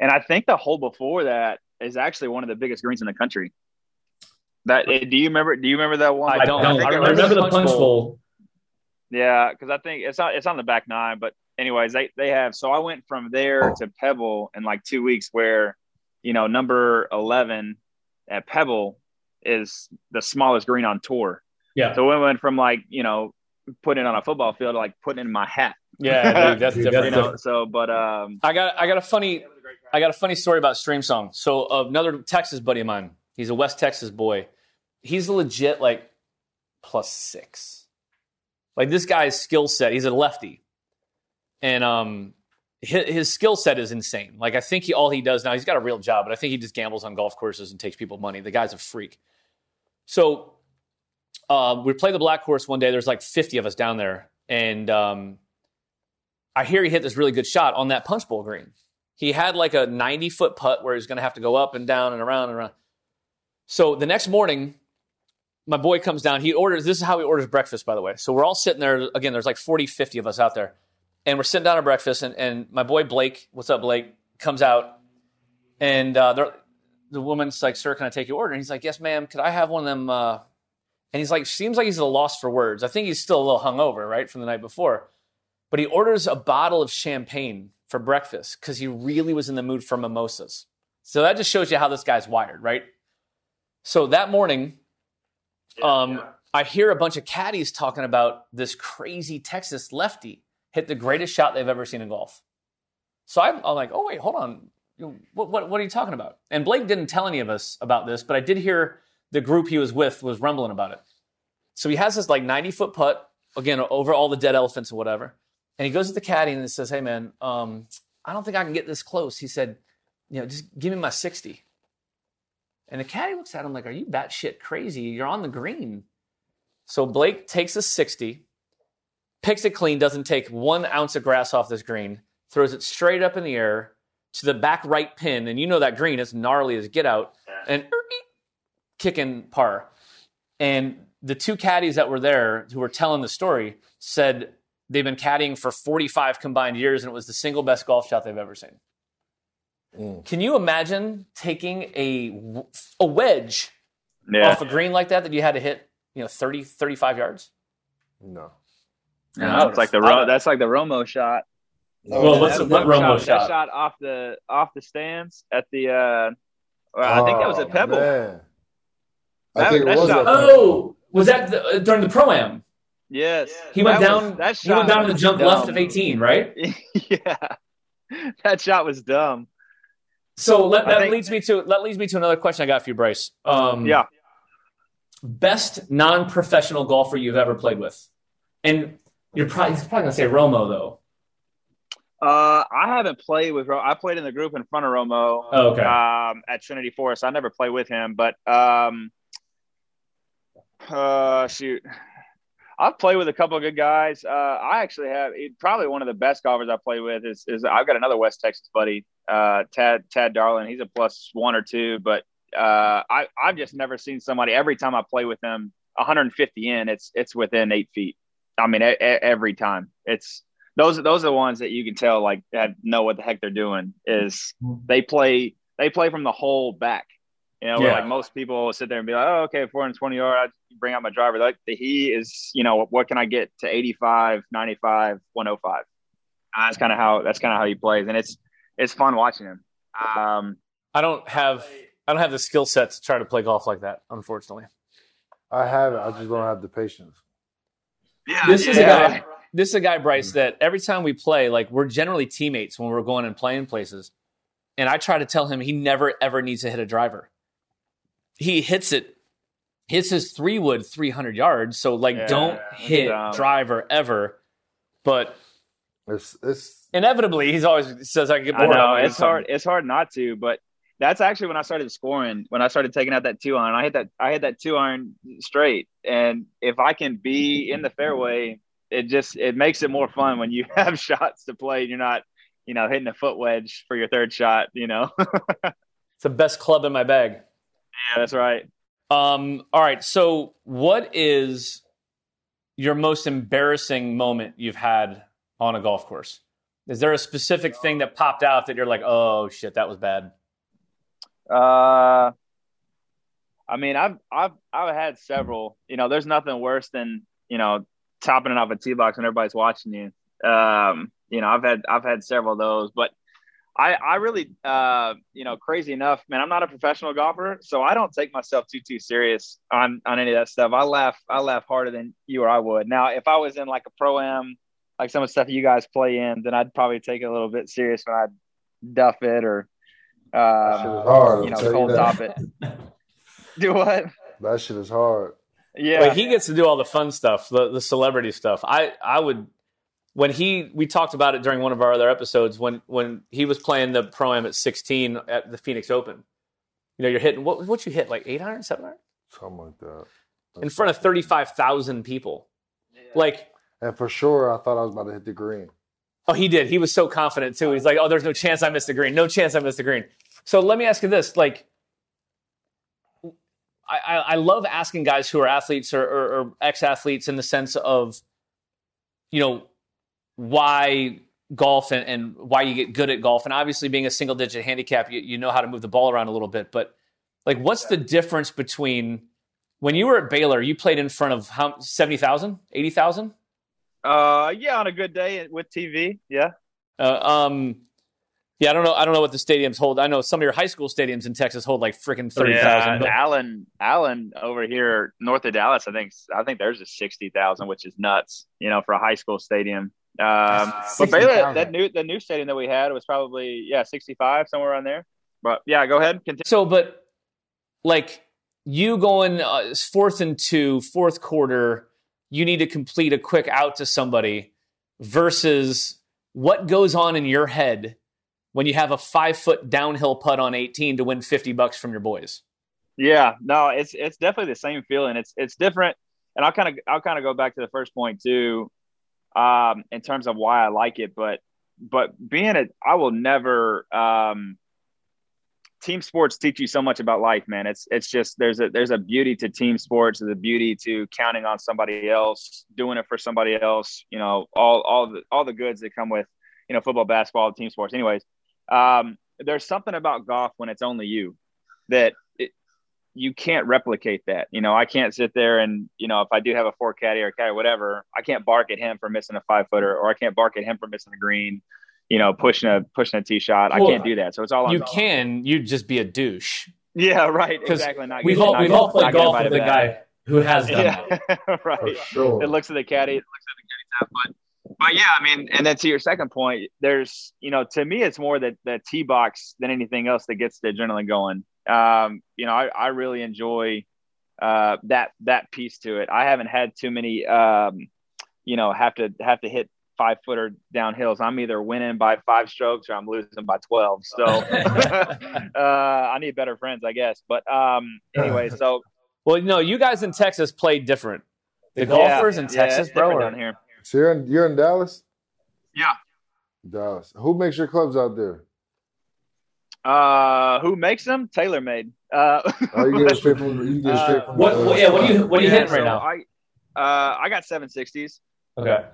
Speaker 4: And I think the hole before that is actually one of the biggest greens in the country. That eh, do you remember? Do you remember that one?
Speaker 3: I don't.
Speaker 5: I,
Speaker 3: I
Speaker 5: remember,
Speaker 3: remember
Speaker 5: the
Speaker 3: the
Speaker 5: punch
Speaker 3: punch
Speaker 5: bowl.
Speaker 4: Yeah, because I think it's on it's on the back nine. But anyways, they they have. So I went from there to Pebble in like two weeks, where you know number eleven at Pebble is the smallest green on tour.
Speaker 5: Yeah.
Speaker 4: So we went from like you know putting it on a football field to like putting it in my hat.
Speaker 3: Yeah, dude, that's
Speaker 5: Dude,
Speaker 3: different.
Speaker 4: You
Speaker 5: that's
Speaker 4: know. So, but um,
Speaker 3: I got I got a funny I got a funny story about Streamsong. So another Texas buddy of mine, he's a West Texas boy. He's legit like plus six. Like this guy's skill set, he's a lefty, and um, his, his skill set is insane. Like I think he all he does now, he's got a real job, but I think he just gambles on golf courses and takes people money. The guy's a freak. So uh, we play the black course one day. There's like 50 of us down there, and um, I hear he hit this really good shot on that punch bowl green. He had like a 90 foot putt where he's going to have to go up and down and around and around. So the next morning, my boy comes down. He orders, this is how he orders breakfast, by the way. So we're all sitting there. Again, there's like 40, 50 of us out there. And we're sitting down at breakfast. And, and my boy Blake, what's up, Blake, comes out. And uh, the woman's like, Sir, can I take your order? And he's like, Yes, ma'am. Could I have one of them? Uh... And he's like, Seems like he's at a loss for words. I think he's still a little hungover, right, from the night before but he orders a bottle of champagne for breakfast because he really was in the mood for mimosas. So that just shows you how this guy's wired, right? So that morning, um, I hear a bunch of caddies talking about this crazy Texas lefty hit the greatest shot they've ever seen in golf. So I'm, I'm like, oh wait, hold on, what, what what are you talking about? And Blake didn't tell any of us about this, but I did hear the group he was with was rumbling about it. So he has this like 90 foot putt again over all the dead elephants and whatever. And he goes to the caddy and says, Hey, man, um, I don't think I can get this close. He said, You know, just give me my 60. And the caddy looks at him like, Are you batshit crazy? You're on the green. So Blake takes a 60, picks it clean, doesn't take one ounce of grass off this green, throws it straight up in the air to the back right pin. And you know that green is gnarly as get out and kicking par. And the two caddies that were there who were telling the story said they've been caddying for 45 combined years and it was the single best golf shot they've ever seen.
Speaker 2: Mm.
Speaker 3: Can you imagine taking a, a wedge
Speaker 4: yeah,
Speaker 3: off a green like that that you had to hit, you know, 30, 35 yards?
Speaker 2: No.
Speaker 4: Yeah that's like the Ro- that's like the Romo shot.
Speaker 2: No.
Speaker 5: Well, what's what Romo
Speaker 4: shot,
Speaker 5: shot?
Speaker 4: That shot off the off the stands at the. uh well, I think that was at
Speaker 2: Oh,
Speaker 4: Pebble.
Speaker 2: man. I
Speaker 4: That-
Speaker 2: think it
Speaker 4: that
Speaker 2: was
Speaker 4: shot-
Speaker 2: at
Speaker 5: Oh, was that the, uh, during the pro am?
Speaker 4: Yes,
Speaker 5: He went
Speaker 4: That was-
Speaker 5: down.
Speaker 4: that
Speaker 5: he went
Speaker 4: shot
Speaker 5: down to the
Speaker 4: was
Speaker 5: jump left
Speaker 4: dumb.
Speaker 5: of 18, right?
Speaker 4: yeah, that shot was dumb.
Speaker 5: So let,
Speaker 3: That
Speaker 4: think-
Speaker 3: leads me to that leads me to another question I got for you, Bryce. Um,
Speaker 4: Yeah,
Speaker 3: best non-professional golfer you've ever played with, and you're probably he's probably gonna say Romo though.
Speaker 4: uh, I haven't played with. I played in the group in front of Romo.
Speaker 5: Oh, okay.
Speaker 4: um, at Trinity Forest. I never played with him, but um, uh, shoot, I've played with a couple of good guys. Uh, I actually have probably one of the best golfers I play with is, is I've got another West Texas buddy, uh, Tad Tad Darling. He's a plus one or two, but uh, I I've just never seen somebody every time I play with them 150 in, it's it's within eight feet. I mean, e- e- every time it's those those are the ones that you can tell like that know what the heck they're doing is they play they play from the hole back. You know, where,
Speaker 5: Yeah.
Speaker 4: like most people will sit there and be like, "Oh, okay, 420 yard, I bring out my driver." Like he is, you know, what can I get to 85, 95, 105? That's kind of how that's kind of how he plays, and it's it's fun watching him. Um,
Speaker 3: I don't have I don't have the skill set to try to play golf like that, unfortunately.
Speaker 2: I have it. I just don't have the patience.
Speaker 3: This is a guy. This is a guy, Bryce, that every time we play, like we're generally teammates when we're going and playing places. And I try to tell him he never ever needs to hit a driver. He hits it, hits his three wood 300 yards. So like,
Speaker 4: Yeah,
Speaker 3: don't hit
Speaker 4: dumb.
Speaker 3: driver ever. But
Speaker 2: It's it's
Speaker 3: inevitably, he's always says I can get
Speaker 4: I
Speaker 3: bored. I'm gonna
Speaker 4: it's
Speaker 3: something."
Speaker 4: hard. It's hard not to, but that's actually when I started scoring. When I started taking out that two iron, I hit that. I hit that two iron straight, and if I can be in the fairway, it just it makes it more fun when you have shots to play. and You're not, you know, hitting a foot wedge for your third shot. You know,
Speaker 3: It's the best club in my bag.
Speaker 4: Yeah, that's right.
Speaker 3: Um, all right. So, what is your most embarrassing moment you've had on a golf course? Is there a specific thing that popped out that you're like, oh shit, that was bad?
Speaker 4: Uh, I mean, I've I've I've had several. You know, there's nothing worse than you know topping it off a tee box when everybody's watching you. Um, you know, I've had I've had several of those, but I I really uh you know crazy enough, man. I'm not a professional golfer, so I don't take myself too too serious on on any of that stuff. I laugh I laugh harder than you or I would. Now, if I was in like a pro am, like some of the stuff you guys play in, then I'd probably take it a little bit serious when I'd duff it or
Speaker 2: That shit
Speaker 4: uh,
Speaker 2: is hard.
Speaker 4: you know
Speaker 2: tell
Speaker 4: cold
Speaker 2: that.
Speaker 4: top it. Do what?
Speaker 2: That shit is hard.
Speaker 4: Yeah,
Speaker 3: Like he gets to do all the fun stuff, the the celebrity stuff. I I would when he we talked about it during one of our other episodes when when he was playing the pro am at 16 at the Phoenix Open. You know, you're hitting what what you hit like 800, 700
Speaker 2: Something like that.
Speaker 3: in front of 35,000 people. Like
Speaker 2: And for sure, I thought I was about to hit the green.
Speaker 3: Oh, he did. He was so confident too. He's like, "Oh, there's no chance I missed the green. No chance I missed the green." So let me ask you this: like, I, I, love asking guys who are athletes or, or, or ex-athletes in the sense of, you know, why golf and, and why you get good at golf, and obviously being a single-digit handicap, you, you know how to move the ball around a little bit. But like, what's the difference between when you were at Baylor? You played in front of how 70,000, 80,000?
Speaker 4: Uh, yeah, on a good day with TV, yeah.
Speaker 3: Uh, um, yeah, I don't know. I don't know what the stadiums hold. I know some of your high school stadiums in Texas hold like freaking thirty thousand.
Speaker 4: Yeah, Allen, Allen over here north of Dallas, I think I think there's a sixty thousand, which is nuts. You know, for a high school stadium. Um, but Baylor,
Speaker 6: 60,000.
Speaker 4: that new the new stadium that we had was probably yeah sixty five somewhere around there. But yeah, go ahead. Continue.
Speaker 3: So, but like you going uh, fourth and two, fourth quarter, you need to complete a quick out to somebody versus what goes on in your head when you have a five foot downhill putt on 18 to win 50 bucks from your boys.
Speaker 4: Yeah, no, it's it's definitely the same feeling. It's it's different, and I'll kind of I'll kind of go back to the first point too, um, in terms of why I like it. But but being a, I will never. Um, team sports teach you so much about life, man. It's it's just there's a there's a beauty to team sports. There's a beauty to counting on somebody else, doing it for somebody else. You know, all all the all the goods that come with you know football, basketball, team sports. Anyways, um, there's something about golf when it's only you that you can't replicate that. You know, I can't sit there and, you know, if I do have a four caddy or a caddy whatever, I can't bark at him for missing a five footer or I can't bark at him for missing a green, you know, pushing a pushing a tee shot. I can't do that. So it's all on
Speaker 3: You can, you'd just be a douche.
Speaker 4: Yeah, right. Exactly. Not
Speaker 5: We've
Speaker 4: getting-
Speaker 5: all
Speaker 4: not
Speaker 5: we've
Speaker 4: getting-
Speaker 5: all played golf with a guy who has done that.
Speaker 4: Yeah,
Speaker 2: For
Speaker 4: right.
Speaker 2: sure.
Speaker 4: It looks at the caddy, it looks at the caddy tap, but but yeah, I mean, and then to your second point, there's you know, to me, it's more that the tee box than anything else that gets the adrenaline going. Um, you know, I, I really enjoy uh, that that piece to it. I haven't had too many, um, you know, have to have to hit five footer downhills. I'm either winning by five strokes or I'm losing by twelve. So uh, I need better friends, I guess. But um, anyway, so
Speaker 3: Well, no, you guys in Texas play different. The
Speaker 4: yeah,
Speaker 3: golfers in
Speaker 4: yeah,
Speaker 3: Texas,
Speaker 4: it's
Speaker 3: bro,
Speaker 4: down here.
Speaker 2: So you're in, you're in Dallas?
Speaker 4: Yeah.
Speaker 2: Dallas. Who makes your clubs out there?
Speaker 4: Uh, who makes them? TaylorMade. Uh,
Speaker 2: Oh, you get straight from you get it straight
Speaker 4: Uh,
Speaker 5: What, what- yeah, what are you what are you
Speaker 4: yeah,
Speaker 5: hitting right
Speaker 4: so
Speaker 5: now?
Speaker 4: I, uh, I got seven sixties.
Speaker 5: Okay.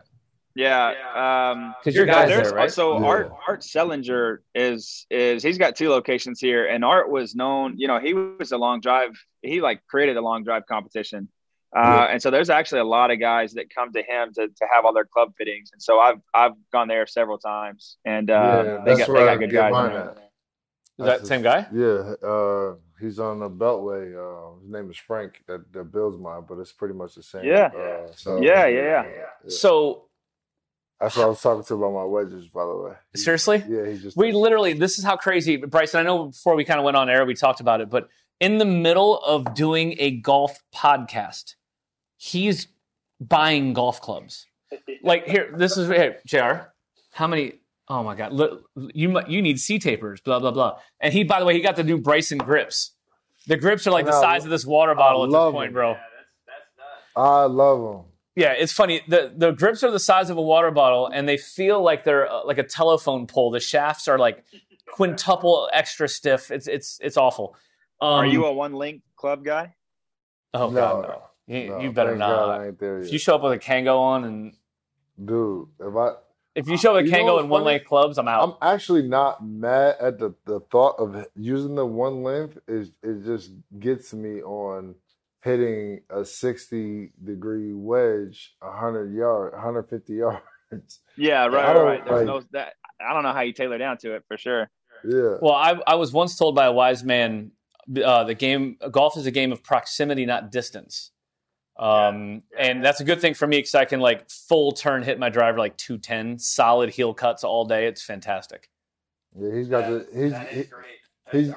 Speaker 4: Yeah. Um,
Speaker 3: because your guys
Speaker 4: there's-
Speaker 3: there, right?
Speaker 4: So
Speaker 2: Yeah.
Speaker 4: Art Art Sellinger is is he's got two locations here, and Art was known. You know, he was a long drive. He like created a long drive competition. Uh,
Speaker 2: Yeah.
Speaker 4: and so there's actually a lot of guys that come to him to, to have all their club fittings, and so I've I've gone there several times, and uh,
Speaker 2: Yeah,
Speaker 4: they
Speaker 2: that's
Speaker 4: got
Speaker 2: where
Speaker 4: they
Speaker 2: I
Speaker 4: got good guys.
Speaker 2: mine at.
Speaker 3: Is that the same guy?
Speaker 2: Yeah, uh, he's on the Beltway. Uh, his name is Frank. That that builds mine, but it's pretty much the same.
Speaker 4: Yeah.
Speaker 2: Uh, so
Speaker 4: Yeah, yeah, yeah.
Speaker 3: So
Speaker 2: That's what I was talking to about my wedges, by the way. He-
Speaker 3: seriously,
Speaker 2: Yeah, he just
Speaker 3: we literally this is how crazy Bryson. I know before we kind of went on air, we talked about it, but in the middle of doing a golf podcast, he's buying golf clubs. Like here, this is here, Jr. How many? Oh my God! Look, you you need C tapers, blah blah blah. And he, by the way, he got the new Bryson grips. The grips are like the size of this water bottle at this
Speaker 2: love
Speaker 3: point,
Speaker 2: them.
Speaker 3: bro.
Speaker 2: Yeah, that's, that's I love him.
Speaker 3: Yeah, it's funny. the The grips are the size of a water bottle, and they feel like they're uh, like a telephone pole. The shafts are like quintuple extra stiff. It's it's it's awful. Um,
Speaker 4: Are you a one length club guy?
Speaker 3: Oh
Speaker 2: no,
Speaker 3: god, no. You,
Speaker 2: No,
Speaker 3: you better
Speaker 2: thank God
Speaker 3: not.
Speaker 2: I ain't there
Speaker 3: If you show up with a Kangol on and
Speaker 2: Dude, if I
Speaker 3: if you show up with
Speaker 2: You know
Speaker 3: Kangol
Speaker 2: what's
Speaker 3: and one
Speaker 2: funny?
Speaker 3: leg clubs, I'm out.
Speaker 2: I'm actually not mad at the, the thought of using the one length. Is it just gets me on hitting a 60 degree wedge, 100 yard, 150 yards.
Speaker 4: Yeah, right, right. There's
Speaker 2: like-
Speaker 4: no that. I don't know how you tailor down to it for sure.
Speaker 2: Yeah.
Speaker 3: Well, I, I was once told by a wise man, uh, the game golf is a game of proximity, not distance. Um, and that's a good thing for me because I can like full turn hit my driver like two ten, solid heel cuts all day. It's fantastic.
Speaker 2: Yeah, he's got the he's he, he's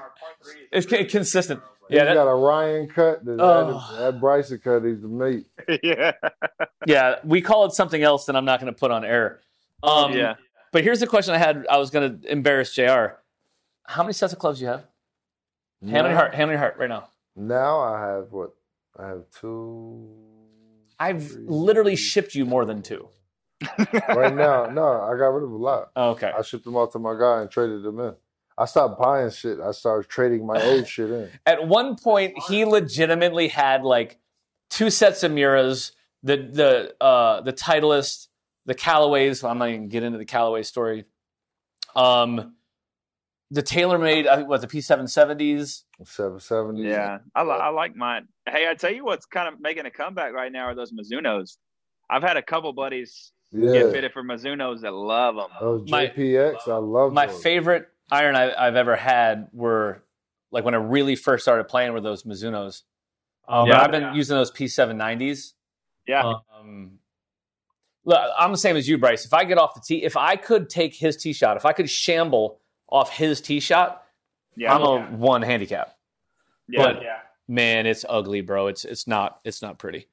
Speaker 3: It's c- consistent.
Speaker 2: he's
Speaker 3: Yeah, that,
Speaker 2: got a Ryan cut. That,
Speaker 3: Oh.
Speaker 2: that Bryson cut. He's the meat.
Speaker 4: yeah,
Speaker 3: yeah. We call it something else that I'm not going to put on air. Um,
Speaker 4: yeah.
Speaker 3: But here's the question I had. I was going to embarrass Jr. How many sets of clubs do you have? Hand on your heart. Hand on your heart right now.
Speaker 2: Now I have what? I have two.
Speaker 3: I've
Speaker 2: three,
Speaker 3: literally shipped you more than two.
Speaker 2: right now. No, I got rid of a lot.
Speaker 3: Okay.
Speaker 2: I shipped them all to my guy and traded them in. I stopped buying shit. I started trading my old shit in.
Speaker 3: At one point, he legitimately had like two sets of Miuras, the the uh, the Titleist, the Callaways. I'm not even get into the Callaway story. Um, the TaylorMade, I think what the P770s.
Speaker 2: Seven seventy.
Speaker 4: Yeah, I, li- I like mine. Hey, I tell you what's kind of making a comeback right now are those Mizunos. I've had a couple buddies get fitted for Mizunos that love them.
Speaker 2: Those
Speaker 3: My-
Speaker 2: JPX, I love
Speaker 3: My
Speaker 2: those.
Speaker 3: favorite iron I, I've ever had were like when I really first started playing were those Mizunos. Um,
Speaker 4: Yeah.
Speaker 3: I've been using those P790s.
Speaker 4: Yeah,
Speaker 3: Um, look, I'm the same as you, Bryce. If I get off the tee, if I could take his tee shot, if I could shamble off his tee shot,
Speaker 4: yeah,
Speaker 3: I'm a one handicap.
Speaker 4: yeah,
Speaker 3: but- Man, it's ugly, bro. It's it's not it's not pretty.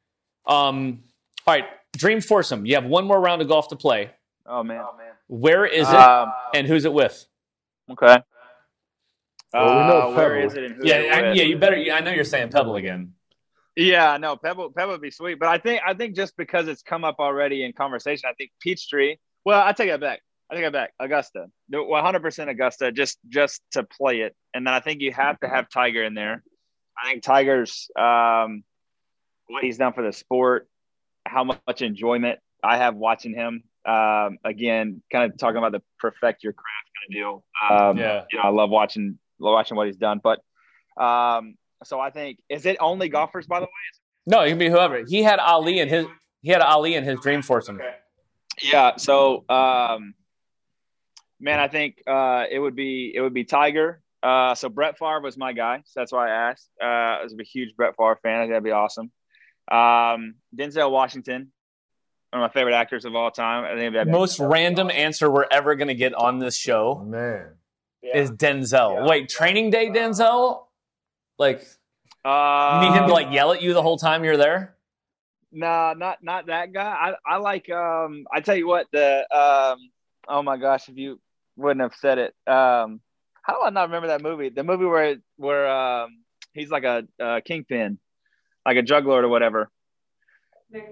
Speaker 3: Um, all right, Dream Foursome. You have one more round of golf to play.
Speaker 4: Oh man.
Speaker 3: Where is it,
Speaker 4: Um,
Speaker 3: and who's it with?
Speaker 4: Okay.
Speaker 2: Well, we know
Speaker 4: Uh, where
Speaker 2: Pebble.
Speaker 4: is it? And who
Speaker 3: Yeah, I, yeah. You better. I know you're saying Pebble again.
Speaker 4: Yeah, no, Pebble Pebble would be sweet, but I think I think just because it's come up already in conversation, I think Peachtree. Well, I take it back. I take it back. Augusta, one hundred percent Augusta, just just to play it, and then I think you have to have Tiger in there. I think Tiger's um, what he's done for the sport, how much enjoyment I have watching him. Um, again, kind of talking about the perfect your craft kind of deal. Um,
Speaker 3: Yeah.
Speaker 4: you know, I love watching watching what he's done, but um, so I think is it only golfers by the way?
Speaker 3: No, it can be whoever. He had Ali in his. He had Ali in his Dream Foursome.
Speaker 4: Yeah. So, um, man, I think uh, it would be it would be Tiger. Uh, so Brett Favre was my guy, so that's why I asked. Uh, I was a huge Brett Favre fan. I think that'd be awesome. Um, Denzel Washington, one of my favorite actors of all time. I think that'd
Speaker 3: Most random answer we're ever gonna get on this show
Speaker 2: Man.
Speaker 3: is Denzel. Wait, Training Day Denzel? Like
Speaker 4: Uh,
Speaker 3: you need him to like yell at you the whole time you're there?
Speaker 4: Nah, not not that guy. I I like um. I tell you what the um. Oh my gosh, if you wouldn't have said it. Um, how do I not remember that movie? The movie where where um he's like a, a kingpin, like a drug lord or whatever.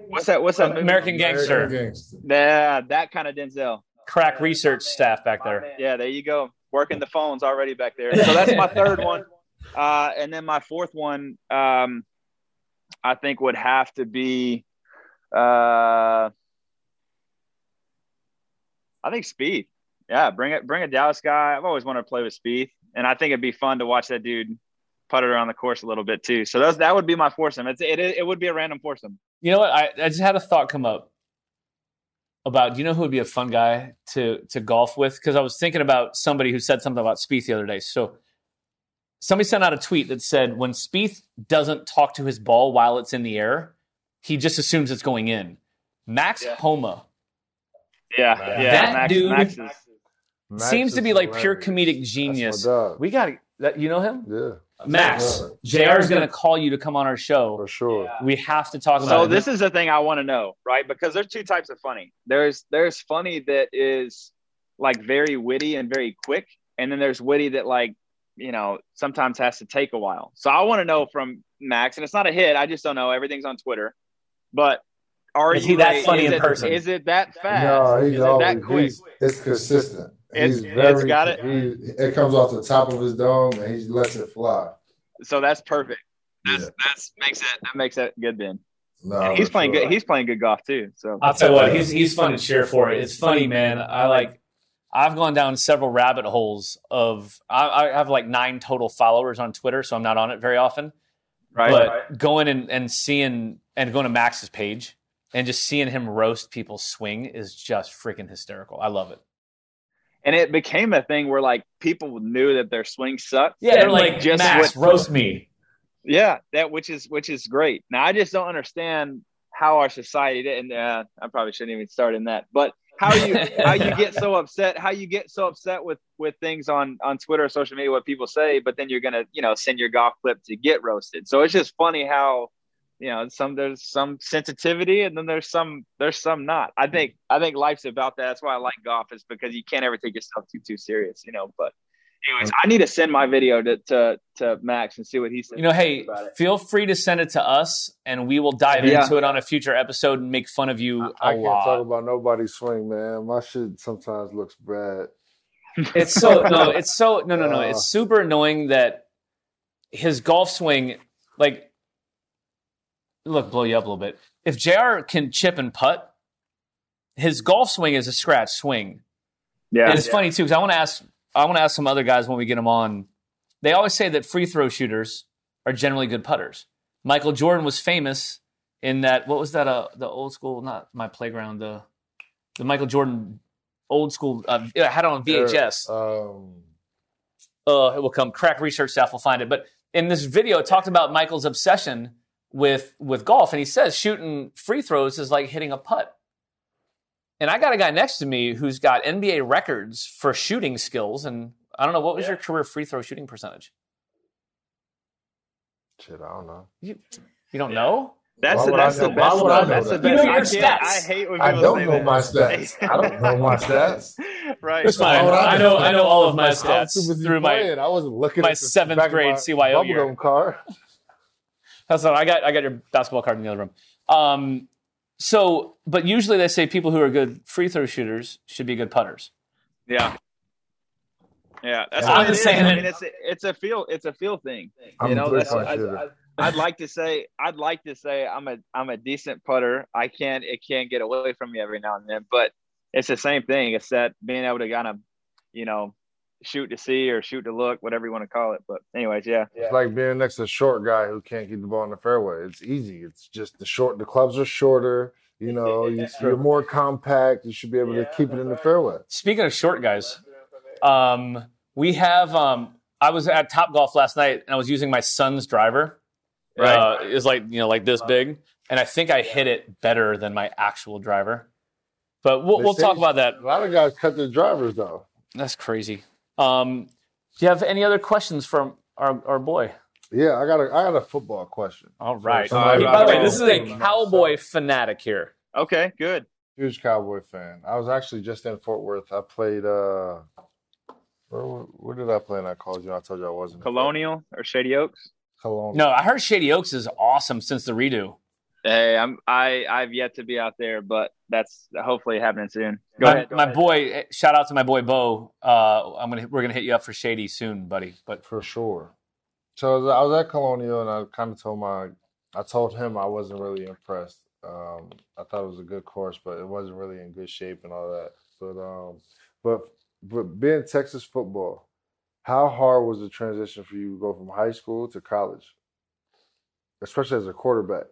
Speaker 4: What's that? What's that? movie?
Speaker 3: American Gangster.
Speaker 2: American Gangster.
Speaker 4: Yeah, that kind of Denzel.
Speaker 3: Crack research staff back there.
Speaker 4: Yeah, there you go. Working the phones already back there. So that's my third one. Uh, and then my fourth one, um, I think would have to be, uh, I think Spieth. Yeah, bring it, bring a Dallas guy. I've always wanted to play with Spieth, and I think it'd be fun to watch that dude putt it around the course a little bit too. So those, that would be my foursome. It's, it, it would be a random foursome.
Speaker 3: You know what? I, I just had a thought come up about. Do you know who would be a fun guy to to golf with? Because I was thinking about somebody who said something about Spieth the other day. So somebody sent out a tweet that said when Spieth doesn't talk to his ball while it's in the air, he just assumes it's going in. Max Homa
Speaker 4: Yeah,
Speaker 2: That
Speaker 4: yeah. Max,
Speaker 3: dude-
Speaker 4: Max is,
Speaker 2: Max
Speaker 3: seems to
Speaker 2: is
Speaker 3: be like pure comedic genius.
Speaker 2: That's my dog.
Speaker 3: We got that. You know him,
Speaker 2: Yeah,
Speaker 3: Max. Jr. is going to call you to come on our show.
Speaker 2: for sure.
Speaker 3: We have to talk about.
Speaker 4: So this is the thing I want to know, right? Because there's two types of funny. There's there's funny that is like very witty and very quick, and then there's witty that like you know sometimes has to take a while. So I want to know from Max, and it's not a hit. I just don't know. Everything's on Twitter, but are
Speaker 3: Is
Speaker 4: you
Speaker 3: he that
Speaker 4: a-
Speaker 3: funny in
Speaker 4: it-
Speaker 3: person?
Speaker 4: Is it that fast?
Speaker 2: No,
Speaker 4: is
Speaker 2: he's
Speaker 4: it
Speaker 2: always
Speaker 4: that quick?
Speaker 2: he's it's consistent.
Speaker 4: It's-
Speaker 2: he's
Speaker 4: it's
Speaker 2: very
Speaker 4: got it.
Speaker 2: He, it comes off the top of his dome and he lets it fly.
Speaker 4: So that's perfect. That's
Speaker 2: Yeah.
Speaker 4: that's makes it that makes it good then.
Speaker 2: No,
Speaker 4: And he's playing
Speaker 2: sure.
Speaker 4: good. He's playing good golf too. So
Speaker 3: I'll tell you what, he's he's fun to cheer for. It. It's funny, man. I like. I've gone down several rabbit holes of. I, I have like nine total followers on Twitter, so I'm not on it very often.
Speaker 4: right.
Speaker 3: but going and, and seeing and going to Max's page and just seeing him roast people's swing is just freaking hysterical. I love it.
Speaker 4: And it became a thing where like people knew that their swing sucked.
Speaker 3: Yeah, they're
Speaker 4: and,
Speaker 3: like,
Speaker 4: just
Speaker 3: Max,
Speaker 4: with-
Speaker 3: roast me.
Speaker 4: Yeah, that which is which is great. Now I just don't understand how our society did, and uh, I probably shouldn't even start in that. But how you how you get so upset, how you get so upset with with things on on Twitter or social media, what people say, but then you're gonna you know send your golf clip to get roasted. So it's just funny how you know some there's some sensitivity and then there's some there's some not. I think I think life's about that. That's why I like golf is because you can't ever take yourself too too serious, you know. But anyways, I need to send my video to to, to Max and see what he says.
Speaker 3: You know, hey,
Speaker 4: about it.
Speaker 3: feel free to send it to us and we will dive
Speaker 4: Yeah.
Speaker 3: into it on a future episode and make fun of you a
Speaker 2: I can't
Speaker 3: lot.
Speaker 2: talk about nobody's swing, man. My shit sometimes looks bad.
Speaker 3: It's so no, it's so no, no, no.
Speaker 2: Uh.
Speaker 3: It's super annoying that his golf swing, like, look, blow you up a little bit. If Jr. can chip and putt, his golf swing is a scratch swing.
Speaker 4: Yeah,
Speaker 3: and it's funny too because I want to ask, I want to ask some other guys when we get them on. They always say that free throw shooters are generally good putters. Michael Jordan was famous in that. What was that? Uh, the old school, not my playground. The the Michael Jordan old school. Uh, I had it on VHS
Speaker 2: Um,
Speaker 3: uh, it will come. Crack research staff will find it. But in this video, it talked about Michael's obsession with with golf, and he says shooting free throws is like hitting a putt. And I got a guy next to me who's got NBA records for shooting skills, and I don't know what was your career free throw shooting percentage.
Speaker 2: shit, I don't know.
Speaker 3: You you don't know?
Speaker 4: That's
Speaker 2: Why
Speaker 4: the,
Speaker 2: I
Speaker 4: that's the
Speaker 2: know-
Speaker 4: best.
Speaker 2: why I
Speaker 4: that's the
Speaker 2: that?
Speaker 3: You know your stats.
Speaker 4: I hate when people I
Speaker 2: don't
Speaker 4: say
Speaker 2: know
Speaker 4: that.
Speaker 2: my stats. I don't know my stats.
Speaker 4: right.
Speaker 3: It's fine.
Speaker 2: I
Speaker 3: I
Speaker 2: know?
Speaker 3: know I know all of my stats through my.
Speaker 2: playing. I wasn't looking
Speaker 3: my
Speaker 2: at
Speaker 3: seventh grade CYO year.
Speaker 2: bubblegum car.
Speaker 3: That's not. I got I got your basketball card in the other room. Um, so, but usually they say people who are good free throw shooters should be good putters.
Speaker 4: Yeah. Yeah, that's what I'm it
Speaker 3: just
Speaker 4: is.
Speaker 3: saying
Speaker 4: I mean, it's a, it's a feel it's a feel thing.
Speaker 2: I'm
Speaker 4: you know, that's I, I, I'd like to say I'd like to say I'm a I'm a decent putter. I can't it can't get away from me every now and then, but it's the same thing. It's that being able to kind of, you know, shoot to see or shoot to look, whatever you want to call it. But anyways, yeah.
Speaker 2: It's like being next to a short guy who can't keep the ball in the fairway. It's easy. It's just the short. The clubs are shorter. You know, you- you're more compact. You should be able to keep it in the fairway.
Speaker 3: Speaking of short guys, um, we have. Um, I was at Top Golf last night and I was using my son's driver.
Speaker 4: Right.
Speaker 3: Uh, it's like you know like this big, and I think I hit it better than my actual driver. But we'll, we'll talk about that.
Speaker 2: A lot of guys cut their drivers though.
Speaker 3: That's crazy. Um, do you have any other questions from our, our boy?
Speaker 2: Yeah, I got a I got a football question.
Speaker 3: All right.
Speaker 2: So somebody
Speaker 3: Hey, by the way, this is a cowboy fanatic here.
Speaker 4: Okay, good.
Speaker 2: Huge Cowboy fan. I was actually just in Fort Worth. I played. uh Where, where did I play? And I called you. I told you I wasn't.
Speaker 4: Colonial or Shady Oaks?
Speaker 2: Colonial.
Speaker 3: No, I heard Shady Oaks is awesome since the redo.
Speaker 4: Hey, I'm I I've yet to be out there, but that's hopefully happening soon. Go
Speaker 3: my,
Speaker 4: ahead. go
Speaker 3: my
Speaker 4: ahead.
Speaker 3: boy, shout out to my boy Bo. Uh, I'm gonna we're gonna hit you up for Shady soon, buddy. But
Speaker 2: for sure. So I was- at Colonial, and I kind of told my, I told him I wasn't really impressed. Um, I thought it was a good course, but it wasn't really in good shape and all that. But um, but but being Texas football, how hard was the transition for you to go from high school to college, especially as a quarterback?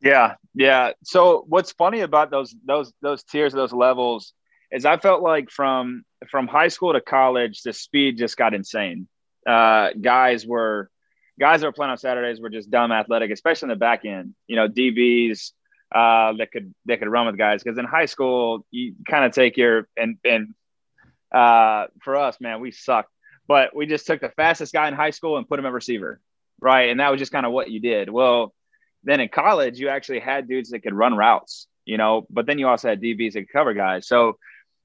Speaker 4: Yeah, yeah. So what's funny about those those those tiers, those levels, is I felt like from from high school to college, the speed just got insane. Uh, guys were guys that were playing on Saturdays were just dumb athletic, especially in the back end. You know, DBs uh, that could that could run with guys because in high school you kind of take your and and uh, for us, man, we sucked, but we just took the fastest guy in high school and put him at receiver, right? And that was just kind of what you did. Well then in college you actually had dudes that could run routes you know but then you also had dbs that could cover guys. So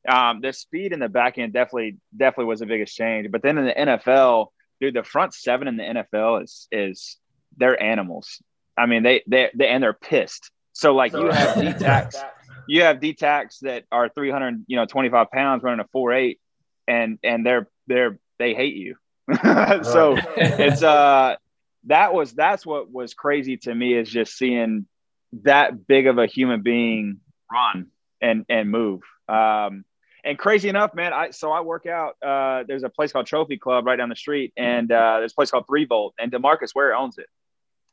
Speaker 4: um, the speed in the back end definitely definitely was the biggest change. But then in the nfl dude the front seven in the nfl is is they're animals. I mean they they, they and they're pissed. So like you have d-tax you have d-tax that are 300 you know 25 pounds running a 4-8 and and they're they're they hate you. So it's uh that was that's what was crazy to me is just seeing that big of a human being run and and move. Um, and crazy enough, man, I so I work out. Uh, there's a place called Trophy Club right down the street, and uh, there's a place called Three Volt, and Demarcus Ware owns it.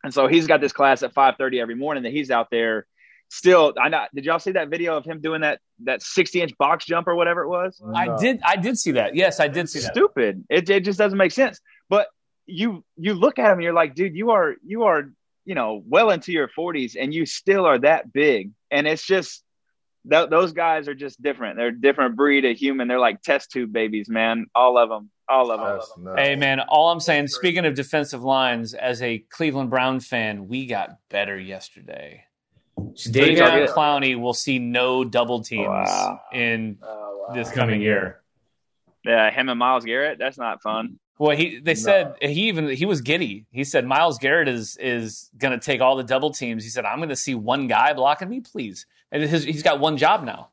Speaker 4: And so he's got this class at 5:30 every morning that he's out there. Still, I not. Did y'all see that video of him doing that that 60 inch box jump or whatever it was?
Speaker 3: I did. I did see that. Yes, I did see that.
Speaker 4: Stupid. It it just doesn't make sense. But you you look at him and you're like, dude, you are you are you know well into your 40s and you still are that big, and it's just th- those guys are just different. They're a different breed of human. They're like test tube babies, man. All of them. All of them.
Speaker 2: That's nuts.
Speaker 3: Hey man, all I'm saying, speaking of defensive lines, as a Cleveland Brown fan, we got better yesterday.
Speaker 4: Pretty
Speaker 3: Davion. Clowney will see no double teams
Speaker 4: Wow.
Speaker 3: in oh, this coming year.
Speaker 4: Yeah, him and Myles Garrett. That's not fun.
Speaker 3: Well, he they said he even he was giddy. He said Myles Garrett is is going to take all the double teams. He said I'm going to see one guy blocking me, please. And his, he's got one job now.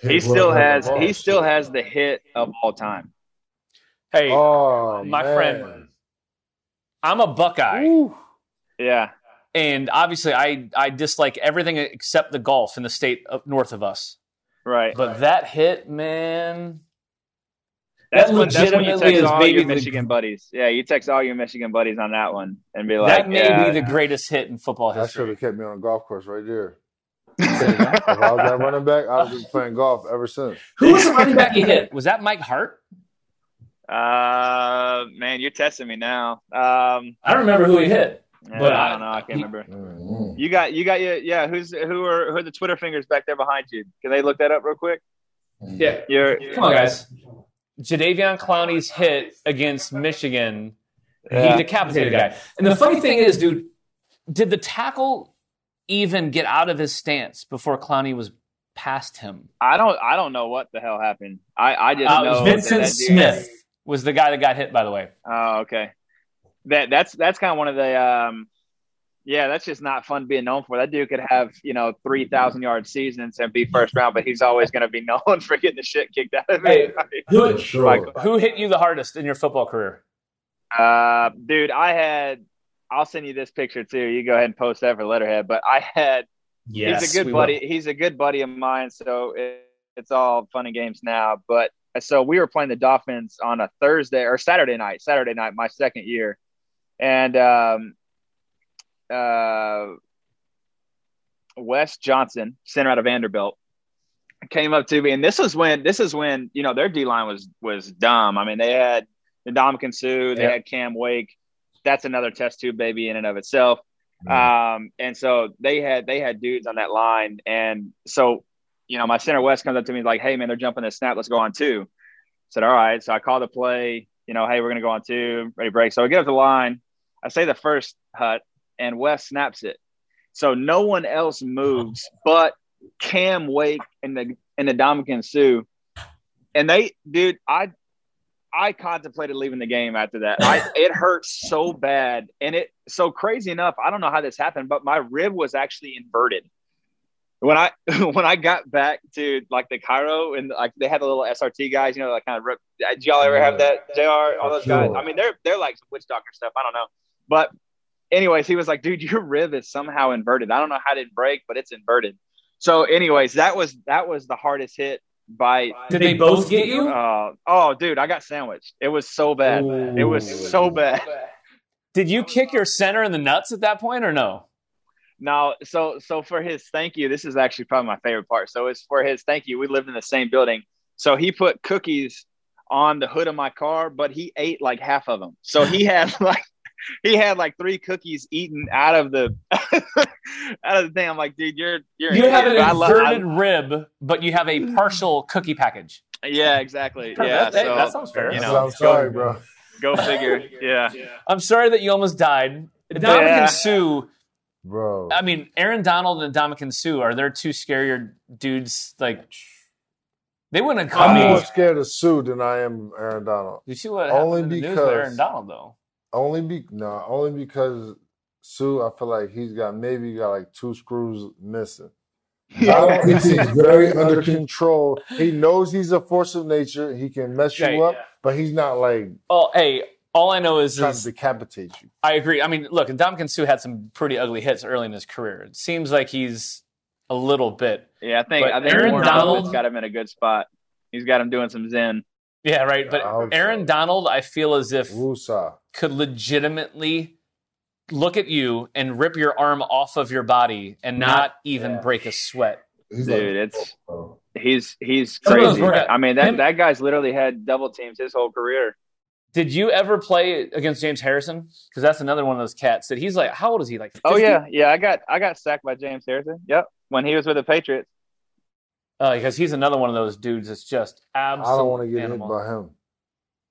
Speaker 4: He still has he still has the hit of all time.
Speaker 3: Hey,
Speaker 2: Oh,
Speaker 3: my
Speaker 2: man.
Speaker 3: friend. I'm a Buckeye.
Speaker 2: Ooh.
Speaker 4: Yeah.
Speaker 3: and obviously I I dislike everything except the golf in the state up north of us.
Speaker 4: Right.
Speaker 3: But that hit, man,
Speaker 4: That's
Speaker 5: That
Speaker 4: when, that's when you
Speaker 5: legitimately
Speaker 4: text
Speaker 5: is
Speaker 4: all
Speaker 5: maybe
Speaker 4: your
Speaker 5: the-
Speaker 4: Michigan buddies. Yeah, you text all your Michigan buddies on that one and be like,
Speaker 3: that may
Speaker 4: yeah,
Speaker 3: be the greatest hit in football history.
Speaker 2: That should have kept me on a golf course right there. if I was that running back, I was been playing golf ever since.
Speaker 5: Who was the running back you hit?
Speaker 3: Was that Mike Hart?
Speaker 4: Uh, man, you're testing me now. Um,
Speaker 5: I don't remember who he hit.
Speaker 4: yeah,
Speaker 5: But
Speaker 4: I
Speaker 5: I-
Speaker 4: don't know. I can't
Speaker 5: he-
Speaker 4: remember.
Speaker 2: Mhm.
Speaker 4: You got, you got your, yeah. Who's who are who are the Twitter fingers back there behind you? Can they look that up real quick?
Speaker 5: Yeah.
Speaker 4: You're,
Speaker 5: Come on, guys.
Speaker 3: Jadeveon Clowney's hit against Michigan.
Speaker 4: Yeah.
Speaker 3: He decapitated a guy.
Speaker 5: And the funny thing is, dude,
Speaker 3: Did the tackle even get out of his stance before Clowney was past him?
Speaker 4: I don't, I don't know what the hell happened. I, I just
Speaker 5: uh,
Speaker 4: know that
Speaker 5: Vincent
Speaker 4: that dude-
Speaker 5: Smith.
Speaker 3: Was the guy that got hit, by the way?
Speaker 4: Oh, okay. That that's that's kind of one of the um yeah, that's just not fun being known for. That dude could have, you know, 3,000 yard seasons and be first round, but he's always going to be known for getting the shit kicked out of him.
Speaker 5: Hey, Who,
Speaker 4: Like,
Speaker 3: Who hit you the hardest in your football career?
Speaker 4: uh, dude, I had, I'll send you this picture too. You go ahead and post that for letterhead, but I had,
Speaker 5: yes,
Speaker 4: he's a good buddy.
Speaker 5: will.
Speaker 4: He's a good buddy of mine. So it, it's all fun and games now. But so we were playing the Dolphins on a Thursday or Saturday night, Saturday night, my second year. And, um, uh, Wes Johnson, center out of Vanderbilt, came up to me, and this was when this is when you know their D line was was dumb. I mean, they had the Ndamukong Suh, they
Speaker 3: Yeah.
Speaker 4: had Cam Wake. That's another test tube baby in and of itself.
Speaker 2: Mm.
Speaker 4: Um, and so they had they had dudes on that line, and so you know my center Wes comes up to me like, "Hey man, they're jumping this snap. Let's go on two. said, "All right." So I call the play. You know, hey, we're gonna go on two, ready break. So I get up the line. I say the first hut, and Wes snaps it. So no one else moves but Cam Wake and the and the Ndamukong Suh. And they, dude, I I contemplated leaving the game after that. I it hurt so bad. And it so crazy enough, I don't know how this happened, but my rib was actually inverted. When I when I got back to like the chiro and like they had the little SRT guys, you know, like kind of rip. Did y'all ever have that? Jr. All those guys. I mean, they're they're like some witch doctor stuff. I don't know, but anyways, he was like, dude, your rib is somehow inverted. I don't know how it didn't break, but it's inverted. So, anyways, that was that was the hardest hit by
Speaker 5: Did they both get you?
Speaker 4: uh, oh dude, I got sandwiched. It was so bad. It was so bad.
Speaker 3: Did you kick your center in the nuts at that point or no?
Speaker 4: Now, so so for his thank you, this is actually probably my favorite part. So it's for his thank you. We lived in the same building. So he put cookies on the hood of my car, but he ate like half of them. So he had like he had like three cookies eaten out of the out of the thing. I'm like, dude, you're you're
Speaker 5: You have an
Speaker 4: I lo-
Speaker 3: Inverted rib, but you have a partial cookie package.
Speaker 4: Yeah, exactly. Yeah,
Speaker 3: That-
Speaker 4: so
Speaker 3: that sounds fair.
Speaker 4: You know,
Speaker 2: I'm sorry, bro.
Speaker 4: go figure. Yeah.
Speaker 3: I'm sorry that you almost died. Ndamukong
Speaker 4: Yeah.
Speaker 3: and Suh.
Speaker 2: Bro.
Speaker 3: I mean, Aaron Donald and Ndamukong Suh are there two scarier dudes? Like they wouldn't have
Speaker 2: I'm more scared of Suh than I am Aaron Donald.
Speaker 3: you see what
Speaker 2: Only
Speaker 3: happened in the news
Speaker 2: because-
Speaker 3: with Aaron Donald though?
Speaker 2: Only be no, only because Suh, I feel like he's got maybe got like two screws missing. Donald is he's very under control. He knows he's a force of nature. He can mess
Speaker 3: Okay.
Speaker 2: you up, but he's not like
Speaker 3: Oh, hey, All I know is,
Speaker 2: trying
Speaker 3: is
Speaker 2: to decapitate you.
Speaker 3: I agree. I mean, look, Ndamukong Suh had some pretty ugly hits early in his career. It seems like he's a little bit.
Speaker 4: Yeah, I think
Speaker 3: But
Speaker 4: I think
Speaker 3: Aaron
Speaker 4: Warren
Speaker 3: Donald-
Speaker 4: Buffett's got him in a good spot. He's got him doing some zen.
Speaker 3: Yeah, right. But
Speaker 2: I.
Speaker 3: Aaron Donald, I feel as if
Speaker 2: Wusa.
Speaker 3: could legitimately look at you and rip your arm off of your body and not,
Speaker 5: Not-
Speaker 3: even
Speaker 5: yeah.
Speaker 3: break a sweat.
Speaker 2: He's
Speaker 4: Dude,
Speaker 2: like,
Speaker 4: it's
Speaker 2: oh,
Speaker 4: he's he's
Speaker 5: Some of those
Speaker 4: crazy.
Speaker 5: workout-
Speaker 4: I mean that
Speaker 5: him-
Speaker 4: that guy's literally had double teams his whole career.
Speaker 3: Did you ever play against James Harrison? Because that's another one of those cats that he's like, how old is he? Like, 50?
Speaker 4: Oh yeah, yeah. I got I got sacked by James Harrison. Yep, when he was with the Patriots.
Speaker 3: Uh, because he's another one of those dudes that's just
Speaker 2: absolutely.
Speaker 3: I
Speaker 2: don't want to get
Speaker 3: animal.
Speaker 2: hit by him.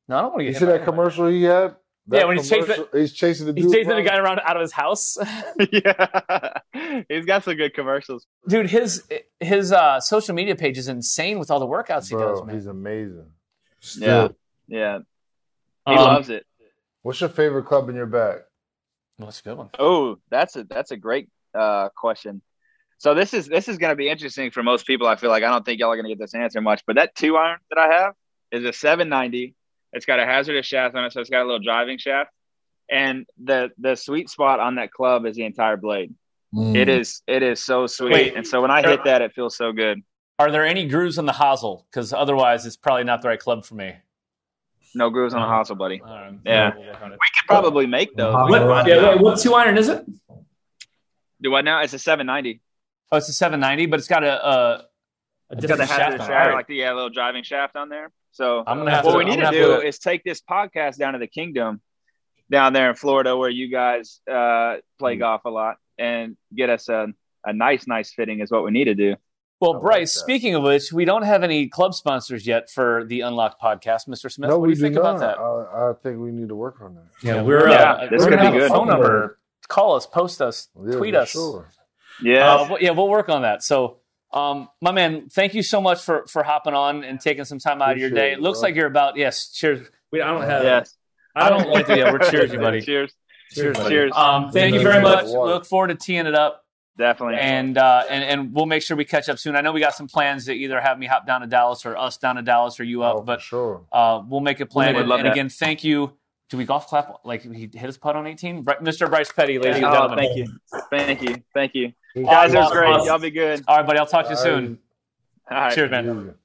Speaker 3: No, I don't want to
Speaker 2: You
Speaker 3: get
Speaker 2: see
Speaker 3: hit by
Speaker 2: that
Speaker 3: anybody.
Speaker 2: commercial he had? That
Speaker 3: Yeah, when he's chasing-
Speaker 2: he's chasing the dude.
Speaker 3: He's chasing the
Speaker 2: around?
Speaker 3: guy around out of his house.
Speaker 4: yeah, he's got some good commercials.
Speaker 3: Dude, his his uh, social media page is insane with all the workouts he
Speaker 2: Bro,
Speaker 3: does, man.
Speaker 2: he's amazing.
Speaker 4: Yeah.
Speaker 2: Still,
Speaker 4: Yeah, he
Speaker 3: Um,
Speaker 4: loves it.
Speaker 2: What's your favorite club in your bag?
Speaker 3: Well, that's a good one.
Speaker 4: Oh, that's a that's a great uh, question. So this is this is going to be interesting for most people. I feel like I don't think y'all are going to get this answer much, but that two iron that I have is a 790. It's got a HZRDUS shaft on it, so it's got a little driving shaft, and the the sweet spot on that club is the entire blade. It is it is so sweet,
Speaker 3: Wait.
Speaker 4: and so when I hit that, it feels so good.
Speaker 3: Are there any grooves on the hosel? Because otherwise, it's probably not the right club for me.
Speaker 4: No grooves on the
Speaker 3: Uh-huh.
Speaker 4: hosel, buddy.
Speaker 3: All right.
Speaker 4: Yeah.
Speaker 3: We'll work on it.
Speaker 4: We could probably make those.
Speaker 5: What, yeah, wait, what two iron is it?
Speaker 4: Do what now? It's a 790.
Speaker 3: Oh, it's a 790, but it's got a, a, a
Speaker 4: It's got the
Speaker 3: different
Speaker 4: HZRDUS
Speaker 3: shaft.
Speaker 4: shaft,
Speaker 3: on it. All right.
Speaker 4: like the yeah, little driving shaft on there. So
Speaker 3: I'm gonna have
Speaker 4: what
Speaker 3: to.
Speaker 4: we
Speaker 3: I'm
Speaker 4: need
Speaker 3: gonna
Speaker 4: to do is take this podcast down to the kingdom down there in Florida where you guys uh, play
Speaker 2: Mm.
Speaker 4: golf a lot and get us a, a nice, nice fitting is what we need to do.
Speaker 3: Well,
Speaker 2: I like
Speaker 3: Bryce,
Speaker 2: that.
Speaker 3: speaking of which, we don't have any club sponsors yet for the Unlocked podcast. Mr. Smith,
Speaker 2: no,
Speaker 3: what
Speaker 2: we
Speaker 3: do you think
Speaker 2: do
Speaker 3: about
Speaker 2: not.
Speaker 3: that?
Speaker 2: I, I think we need to work on that.
Speaker 5: Yeah, we're
Speaker 4: Yeah,
Speaker 5: uh,
Speaker 4: this
Speaker 5: we're gonna
Speaker 4: be
Speaker 5: have a
Speaker 4: good.
Speaker 5: phone number.
Speaker 3: Call us, post us,
Speaker 2: Yeah,
Speaker 3: tweet us.
Speaker 2: Sure.
Speaker 4: Yeah.
Speaker 3: Uh, yeah, we'll work on that. So, um, my man, thank you so much for for hopping on and taking some time out of your day.
Speaker 2: it,
Speaker 3: It looks
Speaker 2: bro.
Speaker 3: like you're about yes. Cheers.
Speaker 5: We, I don't have.
Speaker 4: yes.
Speaker 3: I don't like to. Yeah, we're cheers, you buddy.
Speaker 4: Cheers.
Speaker 3: Cheers, buddy.
Speaker 4: Cheers.
Speaker 3: Um, thank you very much.
Speaker 2: Water.
Speaker 3: Look forward to teeing it up,
Speaker 4: Definitely.
Speaker 3: and uh, and and we'll make sure we catch up soon. I know we got some plans to either have me hop down to Dallas or us down to Dallas or you up,
Speaker 2: Oh,
Speaker 3: but
Speaker 2: sure.
Speaker 3: uh, we'll make a plan.
Speaker 4: Would
Speaker 3: And,
Speaker 4: love
Speaker 3: and
Speaker 4: that.
Speaker 3: again, thank you. Do we golf clap like he hit his putt on 18? Mr. Bryce Petty, ladies and
Speaker 4: oh,
Speaker 3: gentlemen.
Speaker 4: thank you. Thank you. Thank you.
Speaker 2: Awesome,
Speaker 4: Guys, it was great.
Speaker 3: awesome.
Speaker 4: Y'all be good.
Speaker 3: All right, buddy. I'll talk to you soon.
Speaker 4: All right.
Speaker 3: Cheers, man.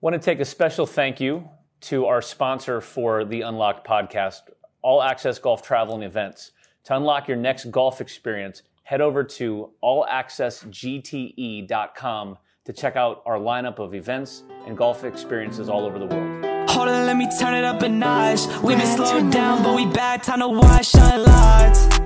Speaker 3: want to take a special thank you to our sponsor for the Unlocked podcast, All Access Golf Travel and Events. To unlock your next golf experience, head over to allaccessgte.com to check out our lineup of events and golf experiences all over the world.
Speaker 1: Hold on, let me turn it up a notch. We been slowed down, but we back. Time to watch shine lights.